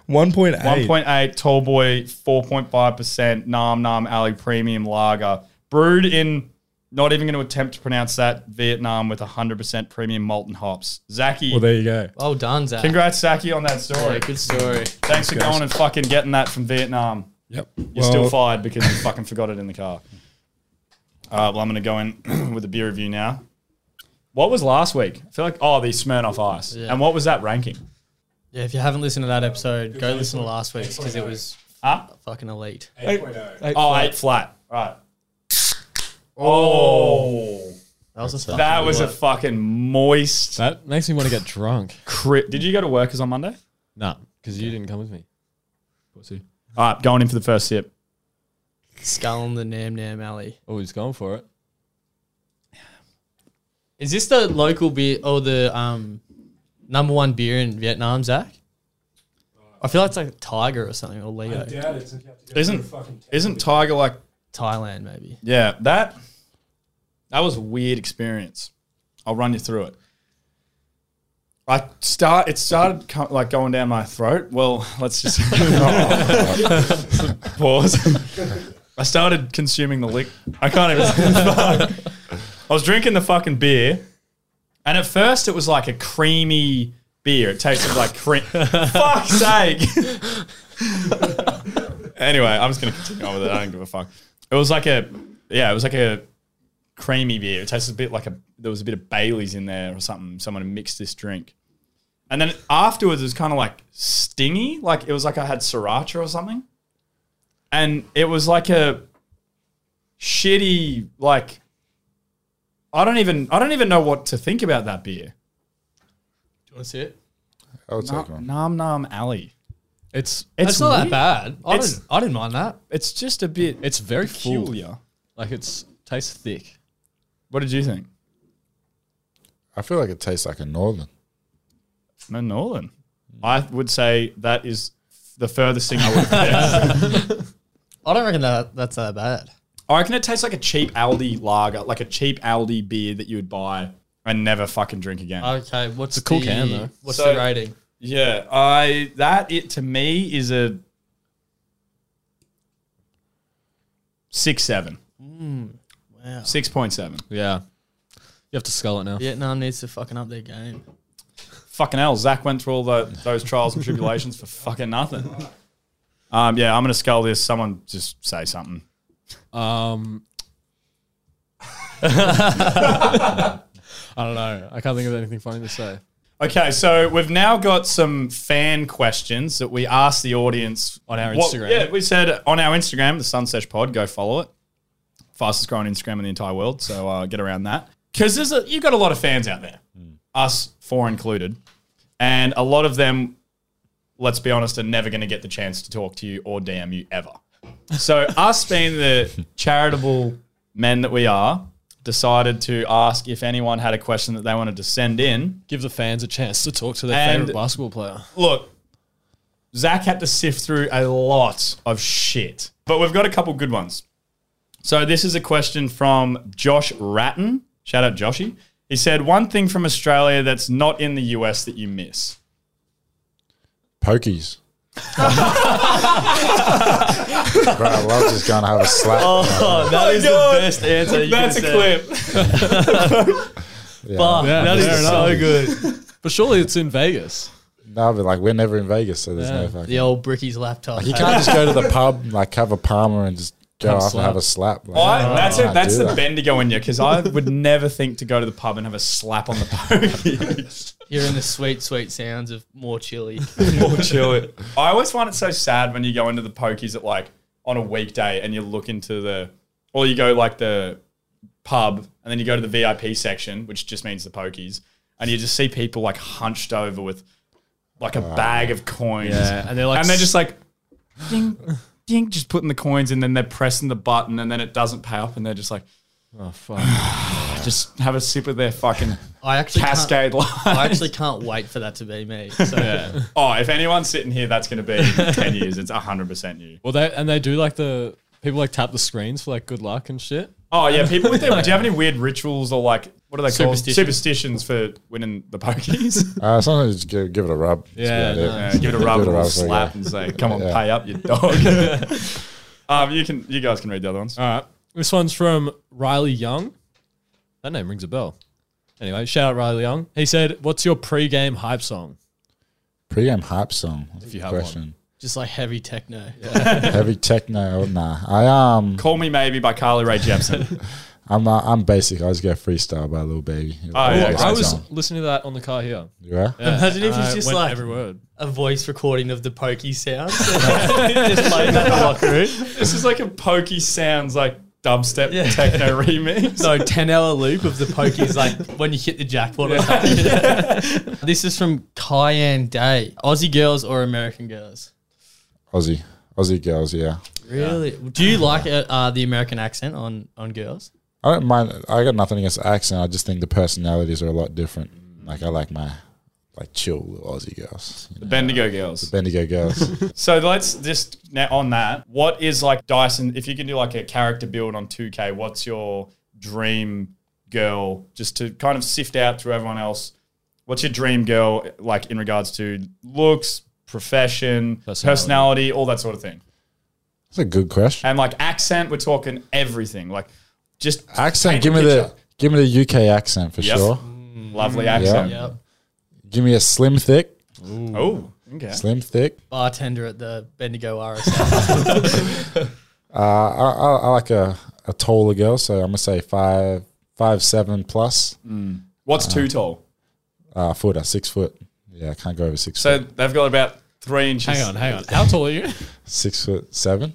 S5: 1.8.
S1: 1.8 tall boy, 4.5% Nam Nam Alley premium lager. Brewed in, not even going to attempt to pronounce that, Vietnam with 100% premium malt and hops. Zachy,
S5: Well, there you go.
S2: well done, Zach.
S1: congrats, Zachy, on that story.
S2: Yeah, good story.
S1: Thanks for going and fucking getting that from Vietnam.
S5: Yep.
S1: You're still fired because you fucking forgot it in the car. All right, well, I'm going to go in with a beer review now. What was last week? I feel like, oh, the Smirnoff Ice.
S2: Yeah.
S1: And what was that ranking?
S2: Yeah, if you haven't listened to that episode, go listen to last week's because it was
S1: Huh?
S2: fucking elite.
S5: 8.0.
S1: Oh, eight flat. Right. Oh.
S2: That was a fucking
S1: That was a
S2: lot.
S1: fucking moist.
S3: That makes me want to get drunk.
S1: Cri- Did you go to workers on Monday?
S3: Nah, because you didn't come with me.
S1: All right, going in for the first sip.
S2: skull in the Nam Nam Alley.
S3: Oh, he's going for it.
S2: Is this the local beer or the um number one beer in Vietnam, Zach? I feel like it's like Tiger or something or Leo.
S1: Isn't isn't Tiger like?
S2: Thailand, maybe.
S1: Yeah, that that was a weird experience. I'll run you through it. I start. It started co- like going down my throat. Well, let's just pause. I started consuming the lick. I can't even. I was drinking the fucking beer, and at first it was like a creamy beer. It tasted like cream. Fuck's sake. anyway, I'm just gonna continue on with it. I don't give a fuck. It was like a yeah, it was like a creamy beer. It tasted a bit like a there was a bit of Bailey's in there or something. Someone had mixed this drink. And then afterwards it was kind of like stingy, like it was like I had sriracha or something. And it was like a shitty like I don't even I don't even know what to think about that beer.
S2: Do you want to see it?
S4: I'll take
S1: Nam
S4: one.
S1: Nam, Nam Alley.
S3: It's
S1: It's
S2: It's not that bad. I
S1: It's-
S2: didn't. I didn't mind that.
S1: It's just a bit
S3: it's very full.
S1: peculiar.
S3: Like it's tastes thick.
S1: What did you think?
S4: I feel like it tastes like a northern.
S1: No, Northern. I would say that is the furthest thing I would have guessed.
S2: I don't reckon that that's that bad.
S1: I reckon it tastes like a cheap Aldi lager, like a cheap Aldi beer that you would buy and never fucking drink again.
S2: Okay, what's
S3: a cool
S2: the,
S3: can, though.
S2: What's
S1: So-
S2: the rating?
S1: yeah, I that it to me is a six seven.
S2: Wow.
S1: Six point seven.
S3: Yeah. You have to skull it now.
S2: Vietnam needs to fucking up their game.
S1: Fucking hell, Zach went through all the, those trials and tribulations for fucking nothing. Um, yeah, I'm gonna skull this. Someone just say something.
S3: Um, I don't know. I can't think of anything funny to say.
S1: Okay, so we've now got some fan questions that we asked the audience
S3: On our
S1: What-
S3: Instagram.
S1: Yeah, we said on our Instagram, the Sunsesh Pod, go follow it. Fastest growing Instagram in the entire world, so uh, get around that. Because there's a, you've got a lot of fans out there, us four included, and a lot of them let's be honest, are never going to get the chance to talk to you or DM you ever. So, us being the charitable men that we are, decided to ask if anyone had a question that they wanted to send in.
S3: Give the fans a chance to talk to their
S1: And-
S3: favorite basketball player.
S1: Look, Zach had to sift through a lot of shit, but we've got a couple good ones. So this is a question from Josh Ratton. Shout out Joshy. He said, "One thing from Australia that's not in the US that you miss."
S4: Pokies. Bro, I love just going to have a slap.
S2: Oh, that is
S1: God.
S2: the best answer. You
S1: That's a
S2: could've said.
S1: clip.
S4: Yeah.
S2: Fuck,
S3: Yeah,
S2: that is so good.
S3: But surely it's in Vegas.
S4: No, but like we're never in Vegas, so there's
S3: Yeah.
S4: no fucking.
S2: The old Bricky's laptop.
S4: You can't just go to the pub, like have a palmer and just go
S3: Have a
S4: off
S3: slap.
S4: have a slap. Like,
S1: I, that's it.
S4: can't
S1: That's the
S4: that.
S1: Bendigo in you because I would never think to go to the pub and have a slap on the pokies.
S2: Hearing the sweet, sweet sounds of more chilli.
S1: More chilli. I always find it so sad when you go into the pokies at like on a weekday and you look into the, or you go like the pub and then you go to the VIP section, which just means the pokies, and you just see people like hunched over with like a bag of coins.
S3: Yeah, and they're like
S1: and they're just like, ding, ding, just putting the coins and then they're pressing the button and then it doesn't pay up and they're just like,
S3: Oh fuck.
S1: just have a sip of their fucking
S2: I actually Can't,
S1: Cascade line.
S2: I actually can't wait for that to be me. So
S3: yeah.
S1: oh, if anyone's sitting here, that's going to be in 10 years. It's 100% you.
S3: Well, they and they do like the people like tap the screens for like good luck and shit.
S1: Oh, yeah. People with their, do you have any weird rituals or like, what are they called?
S2: Superstitions.
S1: Superstitions for winning the pokies?
S4: Uh, sometimes just give, give it a rub.
S3: Yeah, no.
S1: Yeah, give it a rub,
S4: Give
S1: a
S4: it a
S1: little
S4: rub, so,
S1: slap,
S4: yeah.
S1: and say, "Come on,
S4: Yeah.
S1: pay up, you dog." um, you can, you guys can read the other ones.
S3: All right. This one's from Riley Young. That name rings a bell. Anyway, shout out Riley Young. He said, "What's your pre-game hype song?"
S4: Pre-game hype song. That's
S3: If you have
S4: good
S3: one.
S4: Question.
S2: just like heavy techno.
S4: Heavy techno. Nah, I um,
S1: Call Me Maybe by Carly Rae Jepsen.
S4: I'm uh, I'm basic. I just go freestyle by Lil Baby.
S1: Oh, yeah,
S3: I was
S1: song.
S3: listening to that on the car here.
S4: You are?
S3: Yeah,
S2: Imagine if
S3: and
S2: it's
S3: I
S2: just
S3: went
S2: like-
S3: every word.
S2: A voice recording of the pokey sounds. just playing that in the locker room.
S1: this is like a pokey sounds like dubstep
S2: Yeah.
S1: techno remix.
S2: No, 10 hour loop of the pokies like when you hit the jackpot or something. this is from Cayenne Day. Aussie girls or American girls?
S4: Aussie, Aussie girls. Yeah,
S2: Really? Do you like uh, uh, the American accent on, on girls?
S4: I don't mind. I got nothing against the accent. I just think the personalities are a lot different. Like I like my like chill little Aussie girls, you
S1: The
S4: know,
S1: Bendigo girls.
S4: The bendigo girls.
S1: So let's just now on that. What is like Dyson? If you can do like a character build on 2K, what's your dream girl? Just to kind of sift out through everyone else. What's your dream girl like in regards to looks, profession, personality,
S3: Personality.
S1: all that sort of thing?
S4: That's a good question.
S1: And like accent, we're talking everything. Like just
S4: Accent. Give
S1: a
S4: me the give me the UK accent for
S1: Yep.
S4: sure.
S1: lovely accent.
S2: Yep.
S4: Give me a slim thick,
S1: Oh, okay.
S4: slim thick.
S2: Bartender at the Bendigo RSL.
S4: Uh, I, I, I like a, a taller girl, so I'm gonna say five five seven plus.
S1: What's too tall?
S4: Uh, footer, six foot. Yeah, I can't go over six
S1: So
S4: foot.
S1: they've got about three inches.
S3: Hang on, hang on. How tall are you?
S4: Six foot seven.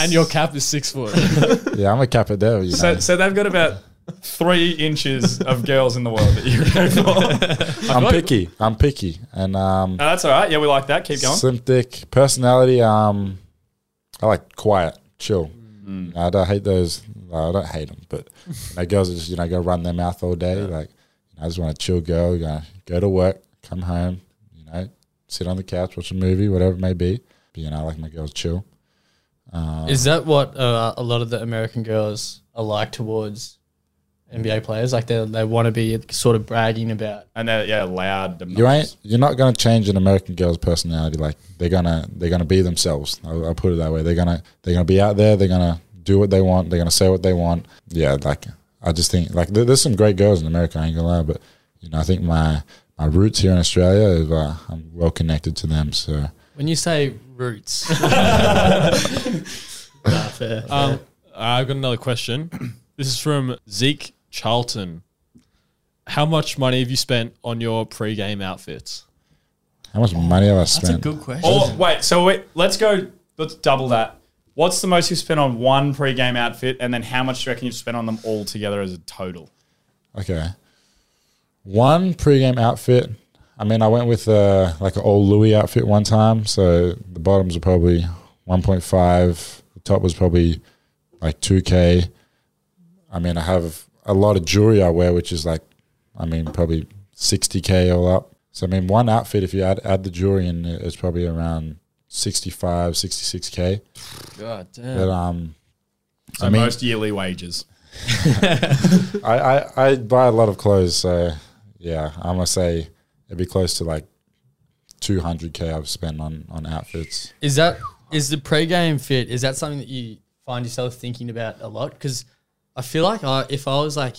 S3: And your cap is six foot.
S4: Yeah, I'm a Kappa Del. You know.
S1: So, so they've got about three inches of girls in the world that you go for.
S4: I'm picky. I'm picky, and um,
S1: No, that's all right. Yeah, we like that. Keep going.
S4: slim thick personality. Um, I like quiet, chill.
S1: Mm.
S4: I don't hate those. well, I don't hate them, but you know, girls that just you know go run their mouth all day. Like I just want a chill girl. You know, go to work, come home. You know, sit on the couch, watch a movie, whatever it may be. But you know, I like my girls chill.
S2: is that what uh, a lot of the American girls are like towards NBA players? Like they they want to be sort of bragging about.
S1: And they're yeah, loud.
S4: You ain't. You're not gonna change an American girl's personality. Like they're gonna. They're gonna be themselves. I'll, I'll put it that way. They're gonna. They're gonna be out there. They're gonna do what they want. They're gonna say what they want. Yeah. Like I just think like there, there's some great girls in America. I ain't gonna lie, but you know I think my my roots here in Australia is uh, I'm well connected to them. So
S2: When you say roots, nah, fair.
S3: Um, I've got another question. This is from Zeke Charlton. How much money have you spent on your pre-game outfits?
S4: how much money have I spent?
S2: That's a good question.
S1: Oh wait, so wait, let's go. Let's double that. What's the most you've spent on one pre-game outfit, and then how much do you reckon you've spent on them all together as a total?
S4: Okay. One pregame outfit, I mean, I went with uh, like an old Louis outfit one time, so the bottoms were probably 1.5. The top was probably like 2k. I mean, I have a lot of jewelry I wear, which is like, I mean, probably 60k all up. So I mean, one outfit if you add add the jewelry in, it's probably around 65, 66k.
S3: God
S4: But
S3: damn.
S4: um,
S1: So
S4: I mean-
S1: most yearly wages.
S4: I, I I buy a lot of clothes, so yeah, I'm gonna say it'd be close to like 200k I've spent on on outfits.
S2: Is that is the pre-game fit? Is that something that you find yourself thinking about a lot? Because I feel like I, if I was like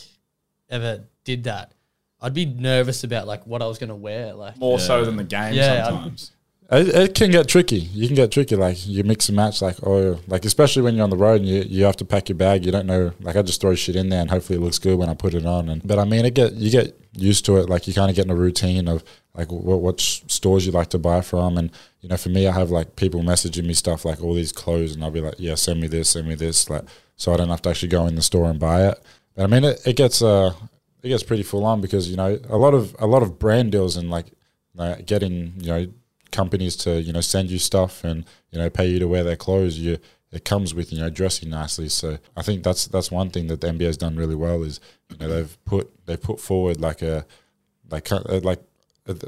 S2: ever did that, I'd be nervous about like what I was gonna wear. Like,
S1: More so than the game
S2: Yeah, I-
S1: sometimes.
S4: It, it can get tricky. You can get tricky. Like you mix and match. Like oh, like especially when you're on the road and you, you have to pack your bag. You don't know. Like I just throw shit in there and hopefully it looks good when I put it on. And but I mean, it get you get used to it. Like you kind of get in a routine of like what, what stores you like to buy from. And you know, for me, I have like people messaging me stuff like all these clothes, and I'll be like, yeah, send me this, send me this, like so I don't have to actually go in the store and buy it. But I mean, it, it gets uh it gets pretty full on because you know a lot of a lot of brand deals and like like getting you know companies to you know send you stuff and you know pay you to wear their clothes you it comes with you know dressing nicely so i think that's that's one thing that the nba has done really well is you know they've put they put forward like a like uh, like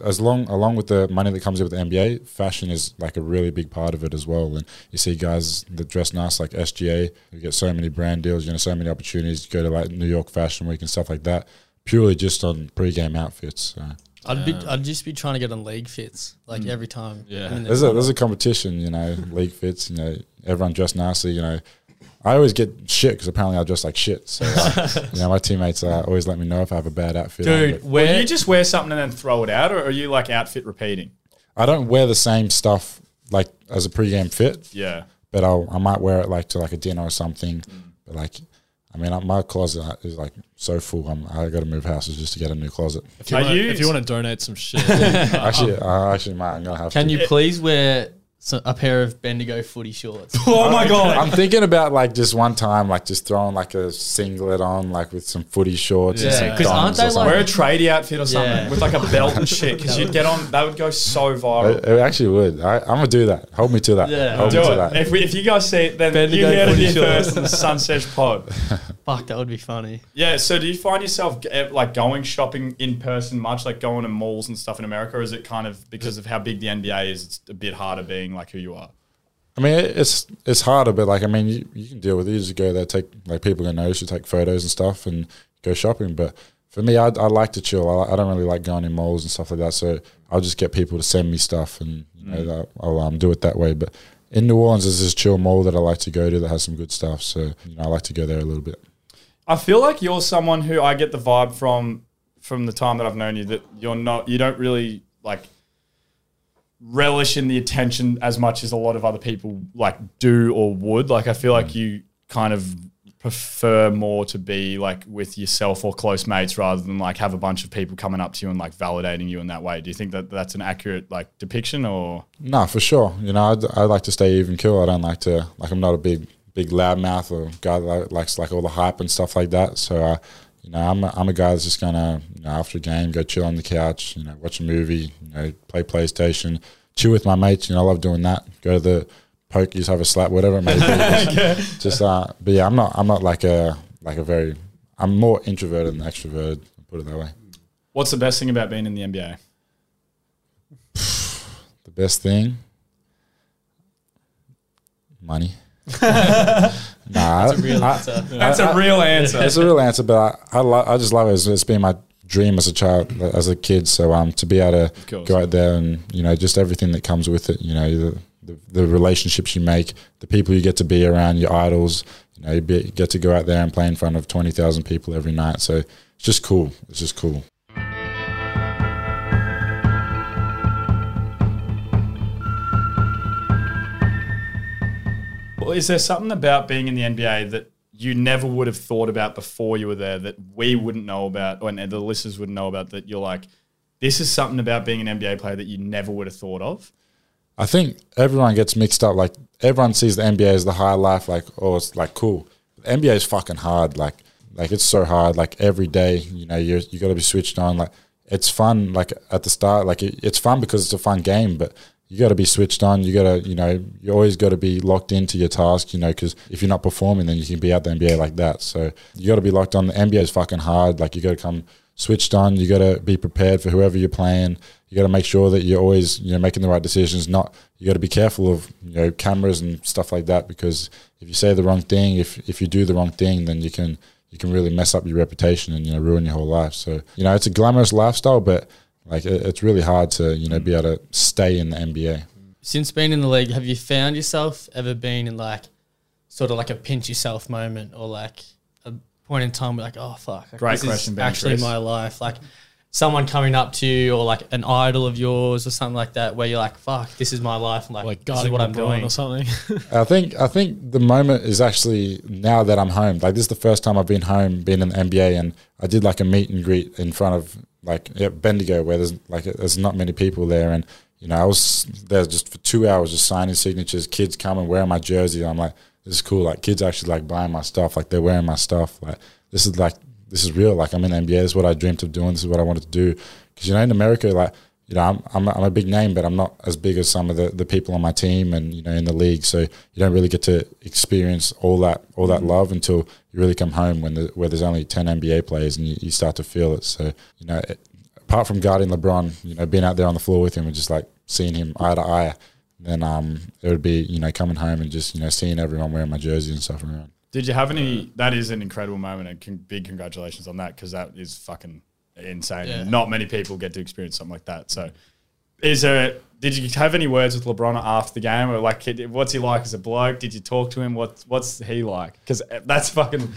S4: as long along with the money that comes in with the NBA, fashion is like a really big part of it as well. And you see guys that dress nice, like SGA, you get so many brand deals, you know, so many opportunities to go to like New York Fashion Week and stuff like that, purely just on pre-game outfits. So.
S2: I'd be I'd just be trying to get on league fits like every time.
S3: Yeah.
S2: I'm in the
S4: There's a there's a competition, you know, league fits, you know, everyone dressed nicely, you know. I always get shit because apparently I dress like shit. So, uh, you know, my teammates uh, always let me know if I have a bad outfit.
S2: dude.
S4: but
S1: Well,
S2: Where
S1: you just wear something and then throw it out, or are you like outfit repeating?
S4: I don't wear the same stuff like as a pre-game fit,
S1: Yeah.
S4: but I'll, I might wear it like to like a dinner or something. But like, I mean, my closet is like so full. I'm, I got to move houses just to get a new closet.
S3: If you, wanna,
S1: you-
S3: if you want to donate some shit,
S4: actually, I actually might. I'm gonna have
S2: can
S4: to.
S2: you please wear so- a pair of Bendigo footy shorts?
S1: Oh my god.
S4: I'm thinking about like just one time, like just throwing like a singlet on, like with some footy shorts.
S2: Yeah,
S4: some
S2: 'cause aren't they like-
S1: Wear a tradie outfit or something
S2: Yeah.
S1: with like a belt and shit because you'd get on. That would go so viral.
S4: It, it actually would. I, I'm gonna do that. Hold me to that.
S2: Yeah.
S4: Hold
S1: Do
S4: me to
S1: it.
S4: that.
S1: If, we, if you guys see it, then
S2: Bendigo
S1: you heard it
S2: footy
S1: here first in the Sunsesh Pod.
S2: Fuck, that would be funny.
S1: Yeah. So, do you find yourself eh, like going shopping in person much, like going to malls and stuff in America, or is it kind of because of how big the NBA is? It's a bit harder being like who you are.
S4: I mean, it's it's harder, but like I mean, you, you can deal with it. You just go there, take like people gonna notice you, take photos and stuff, and go shopping. But for me, I, I like to chill. I, I don't really like going in malls and stuff like that. So I'll just get people to send me stuff, and you know, that- I'll um, do it that way. But in New Orleans, there's this chill mall that I like to go to that has some good stuff. So you know, I like to go there a little bit.
S1: I feel like you're someone who I get the vibe from from the time that I've known you that you're not you don't really like relish in the attention as much as a lot of other people like do or would. Like I feel like you kind of prefer more to be like with yourself or close mates rather than like have a bunch of people coming up to you and like validating you in that way. Do you think that that's an accurate like depiction or
S4: No, for sure. You know, I'd, I like to stay even kill. I don't like to like. I'm not a big big loudmouth or guy that likes like all the hype and stuff like that. So, uh, you know, I'm a, I'm a guy that's just gonna you know after a game go chill on the couch, you know, watch a movie, you know, play PlayStation, chill with my mates. You know, I love doing that. Go to the pokies, have a slap, whatever it may be. just uh, but yeah, I'm not I'm not like a like a very. I'm more introverted than extroverted. Put it that way.
S1: what's the best thing about being in the NBA?
S4: The best thing, money. nah,
S2: That's a real
S4: I-
S2: answer.
S1: That's a real answer.
S4: It's a real answer, but I I, lo- I just love it. It's, it's been my dream as a child, as a kid. So um, to be able to go out there and you know just everything that comes with it. You know the, the the relationships you make, the people you get to be around, your idols. You know you be, get to go out there and play in front of twenty thousand people every night. So it's just cool. It's just cool.
S1: Well, is there something about being in the NBA that you never would have thought about before you were there that we wouldn't know about, or the listeners wouldn't know about? That you're like, this is something about being an NBA player that you never would have thought of.
S4: I think everyone gets mixed up. Like everyone sees the NBA as the high life, like oh, it's like cool. The NBA is fucking hard. Like like it's so hard. Like every day, you know, you you got to be switched on. Like it's fun. Like at the start, like it, it's fun because it's a fun game, but you got to be switched on. You got to, you know, you always got to be locked into your task, you know, because if you're not performing, then you can be out the NBA like that. So you got to be locked on. The NBA is fucking hard. Like you got to come switched on. You got to be prepared for whoever you're playing. You got to make sure that you're always, you know, making the right decisions. Not you got to be careful of, you know, cameras and stuff like that because if you say the wrong thing, if if you do the wrong thing, then you can you can really mess up your reputation and you know ruin your whole life. So you know, it's a glamorous lifestyle, but like it, it's really hard to you know be able to stay in the NBA.
S2: Since being in the league, have you found yourself ever been in like sort of like a pinch yourself moment or like a point in time where like, oh fuck, like,
S1: Great
S2: this
S1: question,
S2: is
S1: Ben
S2: actually
S1: Chris.
S2: my life. Like someone coming up to you or like an idol of yours or something like that where you're like, fuck, this is my life. and like,
S3: Like
S2: this is what I'm doing.
S3: or something.
S4: I think I think the moment is actually now that I'm home. Like this is the first time I've been home, been in the NBA, and I did like a meet and greet in front of like yeah, Bendigo, where there's like there's not many people there, and you know I was there just for two hours just signing signatures. Kids coming, wearing my jersey. I'm like, this is cool. Like kids actually like buying my stuff. Like they're wearing my stuff. Like this is like this is real. Like I'm in the NBA. This is what I dreamt of doing. This is what I wanted to do. Because you know in America, like you know, I'm, I'm, a, I'm a big name, but I'm not as big as some of the, the people on my team and, you know, in the league. So you don't really get to experience all that, all that love until you really come home when the, where there's only 10 NBA players and you, you start to feel it. So, you know, it, apart from guarding LeBron, you know, being out there on the floor with him and just like seeing him eye to eye, then um, it would be, you know, coming home and just, you know, seeing everyone wearing my jersey and stuff around.
S1: Did you have any? That is an incredible moment, and con- big congratulations on that because that is fucking insane.
S2: Yeah.
S1: Not many people get to experience something like that. So, is there? Did you have any words with LeBron after the game, or like, what's he like as a bloke? Did you talk to him? What What's he like? Because eh, that's fucking.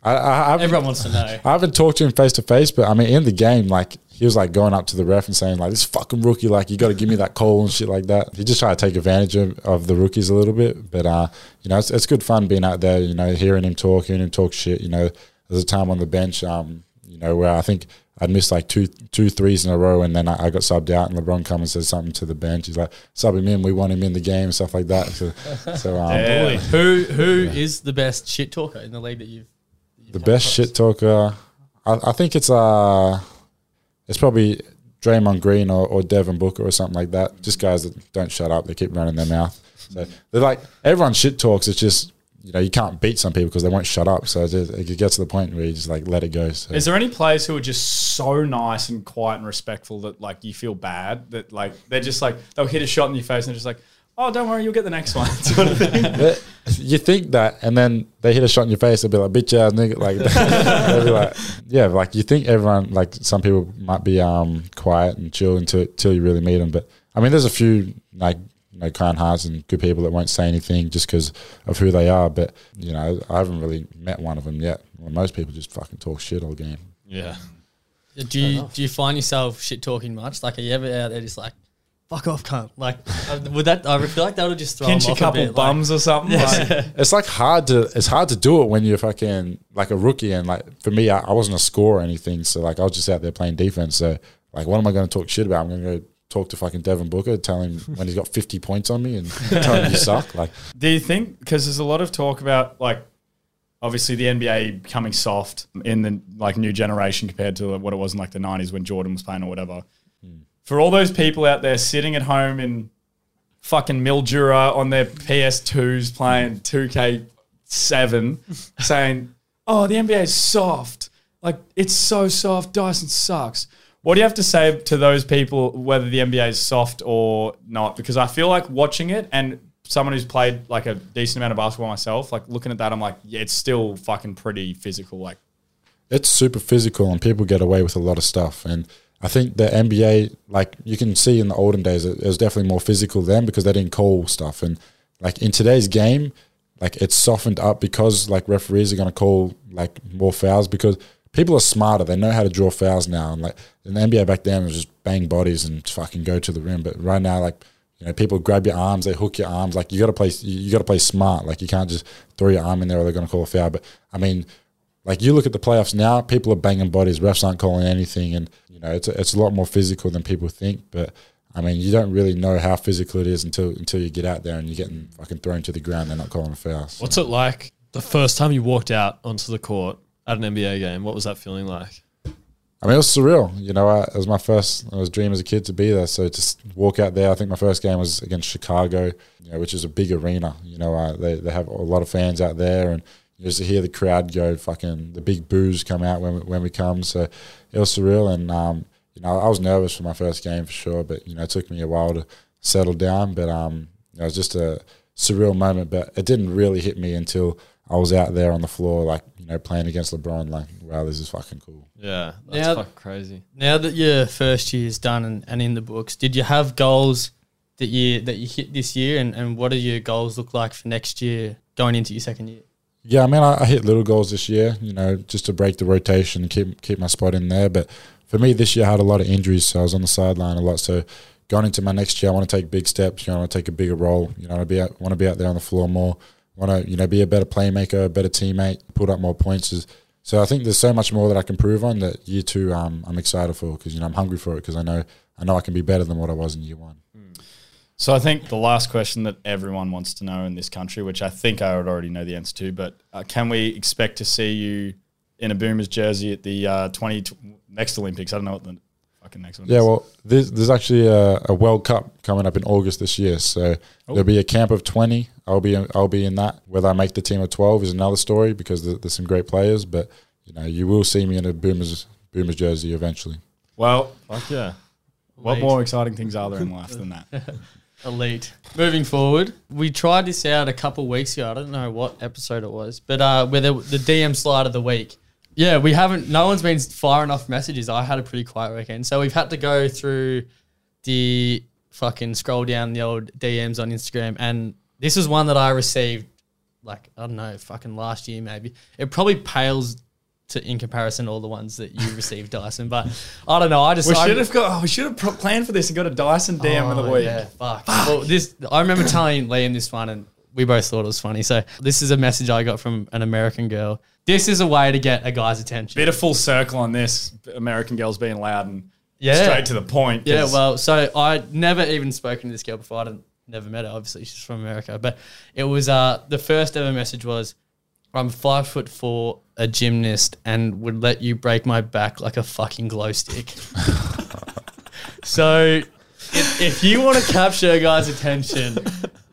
S4: I, I,
S2: Everyone wants to know.
S4: I haven't talked to him face to face, but I mean, in the game, like he was like going up to the ref and saying like, "This fucking rookie, like you got to give me that call and shit like that." He just tried to take advantage of, of the rookies a little bit, but uh, you know, it's, it's good fun being out there. You know, hearing him talk, hearing him talk shit. You know, there's a time on the bench, um, you know, where I think I'd missed like two two threes in a row, and then I, I got subbed out, and LeBron comes and says something to the bench. He's like, "Sub him in, we want him in the game," and stuff like that. So, so um,
S1: Yeah.
S2: Who who is the best shit talker in the league that you've? that you've
S4: The best
S2: across?
S4: shit talker, I, I think it's uh, it's probably Draymond Green or, or Devin Booker or something like that. Just guys that don't shut up; they keep running their mouth. So they're like everyone shit talks. It's just you know you can't beat some people because they won't shut up. So it, it gets to the point where you just like let it go. So
S1: Is there any players who are just so nice and quiet and respectful that like you feel bad that like they're just like they'll hit a shot in your face and they're just like, oh, don't worry, you'll get the next one, sort of thing.
S4: They- you think that, and then they hit a shot in your face. They'll be like, "Bitch ass nigga!" Like they'll be like, "Yeah." Like you think everyone, like some people might be um quiet and chill until until you really meet them. But I mean, there's a few like you know kind hearts and good people that won't say anything just because of who they are. But you know, I haven't really met one of them yet. Well, most people just fucking talk shit all game.
S3: yeah.
S2: Do you do you find yourself shit talking much? Like, are you ever out there just like, fuck off, cunt? Like, uh, would that? I feel like that would just throw
S1: Pinch
S2: them
S1: a
S2: off
S1: couple
S2: bit, like-
S1: bums or something. like-
S4: It's like hard to it's hard to do it when you're fucking like a rookie and like for me I, I wasn't a scorer or anything so like I was just out there playing defense so like what am I going to talk shit about I'm going to go talk to fucking Devin Booker tell him when he's got 50 points on me and tell him you suck like
S1: Do you think because there's a lot of talk about like obviously the NBA becoming soft in the like new generation compared to what it was in like the 90s when Jordan was playing or whatever. For all those people out there sitting at home in fucking Mildura on their PS2s playing 2K7 saying, "Oh, the NBA is soft. Like it's so soft. Dyson sucks." What do you have to say to those people whether the NBA is soft or not? Because I feel like watching it and someone who's played like a decent amount of basketball myself, like looking at that, I'm like, yeah, it's still fucking pretty physical. Like,
S4: it's super physical and people get away with a lot of stuff and I think the NBA like you can see in the olden days it, it was definitely more physical then because they didn't call stuff. And like in today's game like it's softened up because like referees are going to call like more fouls because people are smarter. They know how to draw fouls now. And like in the NBA back then it was just bang bodies and fucking go to the rim. But right now like you know people grab your arms they hook your arms. Like you got to play you got to play smart. Like you can't just throw your arm in there or they're going to call a foul. But I mean like you look at the playoffs now, people are banging bodies, refs aren't calling anything, and you know it's a, it's a lot more physical than people think. But I mean, you don't really know how physical it is until until you get out there and you're getting fucking thrown to the ground. They're not calling a foul. So.
S3: What's it like the first time you walked out onto the court at an NBA game? What was that feeling like?
S4: I mean, it was surreal. You know, I, it was my first. It was a dream as a kid to be there. So just walk out there. I think my first game was against Chicago, you know, which is a big arena. You know, uh, they they have a lot of fans out there, and you just to hear the crowd go fucking the big boos come out when we, when we come. So it was surreal, and um, you know, I was nervous for my first game for sure, but you know, it took me a while to settle down. But um, it was just a surreal moment, but it didn't really hit me until I was out there on the floor, like you know, playing against LeBron. Like, wow, this is fucking cool.
S3: Yeah, that's
S2: Now-
S3: fucking crazy.
S2: Now that your first year is done and, and in the books, did you have goals that you that you hit this year, and, and what do your goals look like for next year going into your second year?
S4: Yeah, I mean, I, I hit little goals this year, you know, just to break the rotation and keep keep my spot in there. But for me, this year I had a lot of injuries, so I was on the sideline a lot. So going into my next year, I want to take big steps. You know, I want to take a bigger role. You know, I be out, want to be out there on the floor more. Want to you know be a better playmaker, a better teammate, put up more points. So I think there's so much more that I can prove on that year two. Um, I'm excited for because you know I'm hungry for it because I know I know I can be better than what I was in year one.
S1: So I think the last question that everyone wants to know in this country, which I think I would already know the answer to, but uh, can we expect to see you in a Boomers jersey at the uh, 20 tw- next Olympics? I don't know what the fucking next one
S4: Yeah,
S1: is.
S4: well, there's, there's actually a, a World Cup coming up in August this year, so there'll be a camp of twenty. I'll be in, I'll be in that. Whether I make the team of twelve is another story because there, there's some great players, but you know you will see me in a Boomers Boomers jersey eventually.
S1: well,
S3: Fuck yeah.
S1: what
S2: Elite.
S1: more exciting things are there in life than that?
S2: Elite. Moving forward, we tried this out a couple weeks ago. I don't know what episode it was, but uh, where the, the DM slide of the week. Yeah, we haven't. No one's been firing off messages. I had a pretty quiet weekend, so we've had to go through the fucking scroll down the old DMs on Instagram, and this is one that I received like I don't know, fucking last year maybe. It probably pales to in comparison to all the ones that you received, Dyson. But I don't know. I just
S1: we
S2: I-
S1: should have got. Oh, we should have pro- planned for this and got a Dyson DM of the
S2: Oh,
S1: week.
S2: Yeah, fuck. Well, this I remember telling Liam this one, and we both thought it was funny. So this is a message I got from an American girl. This is a way to get a guy's attention.
S1: Bit of full circle on this. American girls being loud and
S2: Yeah.
S1: straight to the point.
S2: Yeah. well, so I'd never even spoken to this girl before. I'd never met her. Obviously, she's from America. But it was uh, the first ever message was, "I'm five foot four, a gymnast, and would let you break my back like a fucking glow stick." so, if, if you want to capture a guy's attention,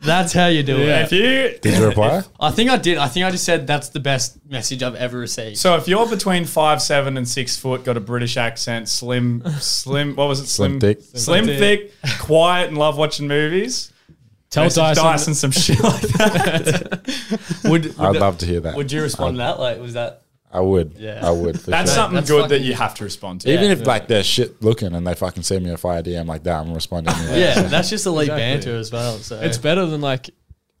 S2: that's how you do
S1: Yeah,
S2: it.
S1: if you
S4: Did you reply?
S2: I think I did. I think I just said that's the best message I've ever received.
S1: so if you're between five seven and six foot, got a British accent, slim, slim, what was it?
S4: Slim thick.
S1: slim,
S2: Slim
S1: thick, quiet, and love watching movies.
S3: Tell
S1: Message
S3: Dyson.
S1: Dyson some shit like that.
S2: would would,
S4: I'd love to hear that.
S2: would you respond to that? Like, was that?
S4: I would.
S2: Yeah.
S4: I would.
S1: That's
S4: sure.
S1: something
S2: That's
S1: good that you have to respond to.
S4: Even
S2: Yeah.
S4: if like they're shit looking and they fucking send me a fire DM like that, I'm responding. Anyway.
S2: Yeah, that's just elite
S3: Exactly.
S2: banter as well. So
S3: It's better than like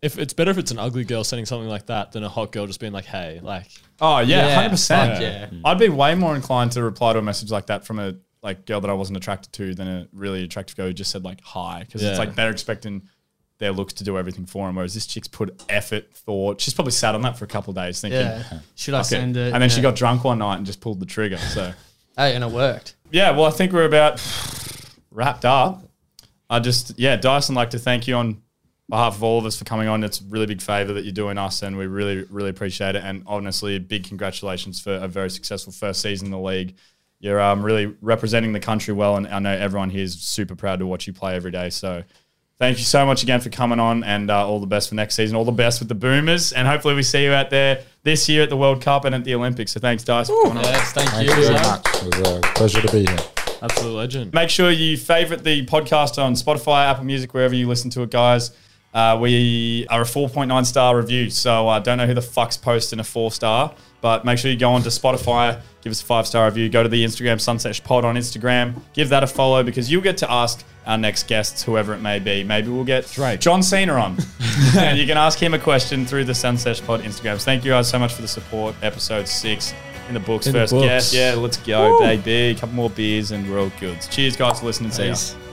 S3: if it's better if it's an ugly girl sending something like that than a hot girl just being like, "Hey, like."
S1: Oh yeah,
S2: Yeah,
S1: hundred percent.
S2: fuck yeah.
S1: I'd be way more inclined to reply to a message like that from a like girl that I wasn't attracted to than a really attractive girl who just said like hi because it's like they're expecting their looks to do everything for them, whereas this chick's put effort, thought. She's probably sat on that for a couple of days thinking,
S2: yeah, should I send it?
S1: and then she got drunk one night and just pulled the trigger. So
S2: hey, and it worked.
S1: yeah, well, I think we're about wrapped up. I just, yeah, Dyson, like to thank you on behalf of all of us for coming on. It's a really big favor that you're doing us, and we really, really appreciate it. And honestly, big congratulations for a very successful first season in the league. You're um, really representing the country well, and I know everyone here is super proud to watch you play every day. So. Thank you so much again for coming on, and uh, all the best for next season. All the best with the Boomers, and hopefully we see you out there this year at the World Cup and at the Olympics. So thanks, Dyson, for coming on.
S2: Yes, thank,
S4: Thank
S2: you.
S4: you very much. It was a pleasure to be here.
S3: Absolute legend.
S1: Make sure you favorite the podcast on Spotify, Apple Music, wherever you listen to it, guys. Uh, we are a 4.9 star review, so I don't know who the fuck's posting a four star, but make sure you go on to Spotify, give us a five star review, go to the Instagram Sunsesh Pod on Instagram, give that a follow because you'll get to ask our next guests, whoever it may be. Maybe we'll get
S3: right.
S1: John Cena on, and you can ask him a question through the Sunsesh Pod Instagrams. Thank you guys so much for the support. Episode six in the books,
S3: In the
S1: first
S3: books.
S1: guest. Yeah, let's go, baby. A couple more beers and we're all good. Cheers, guys, for listening. See ya.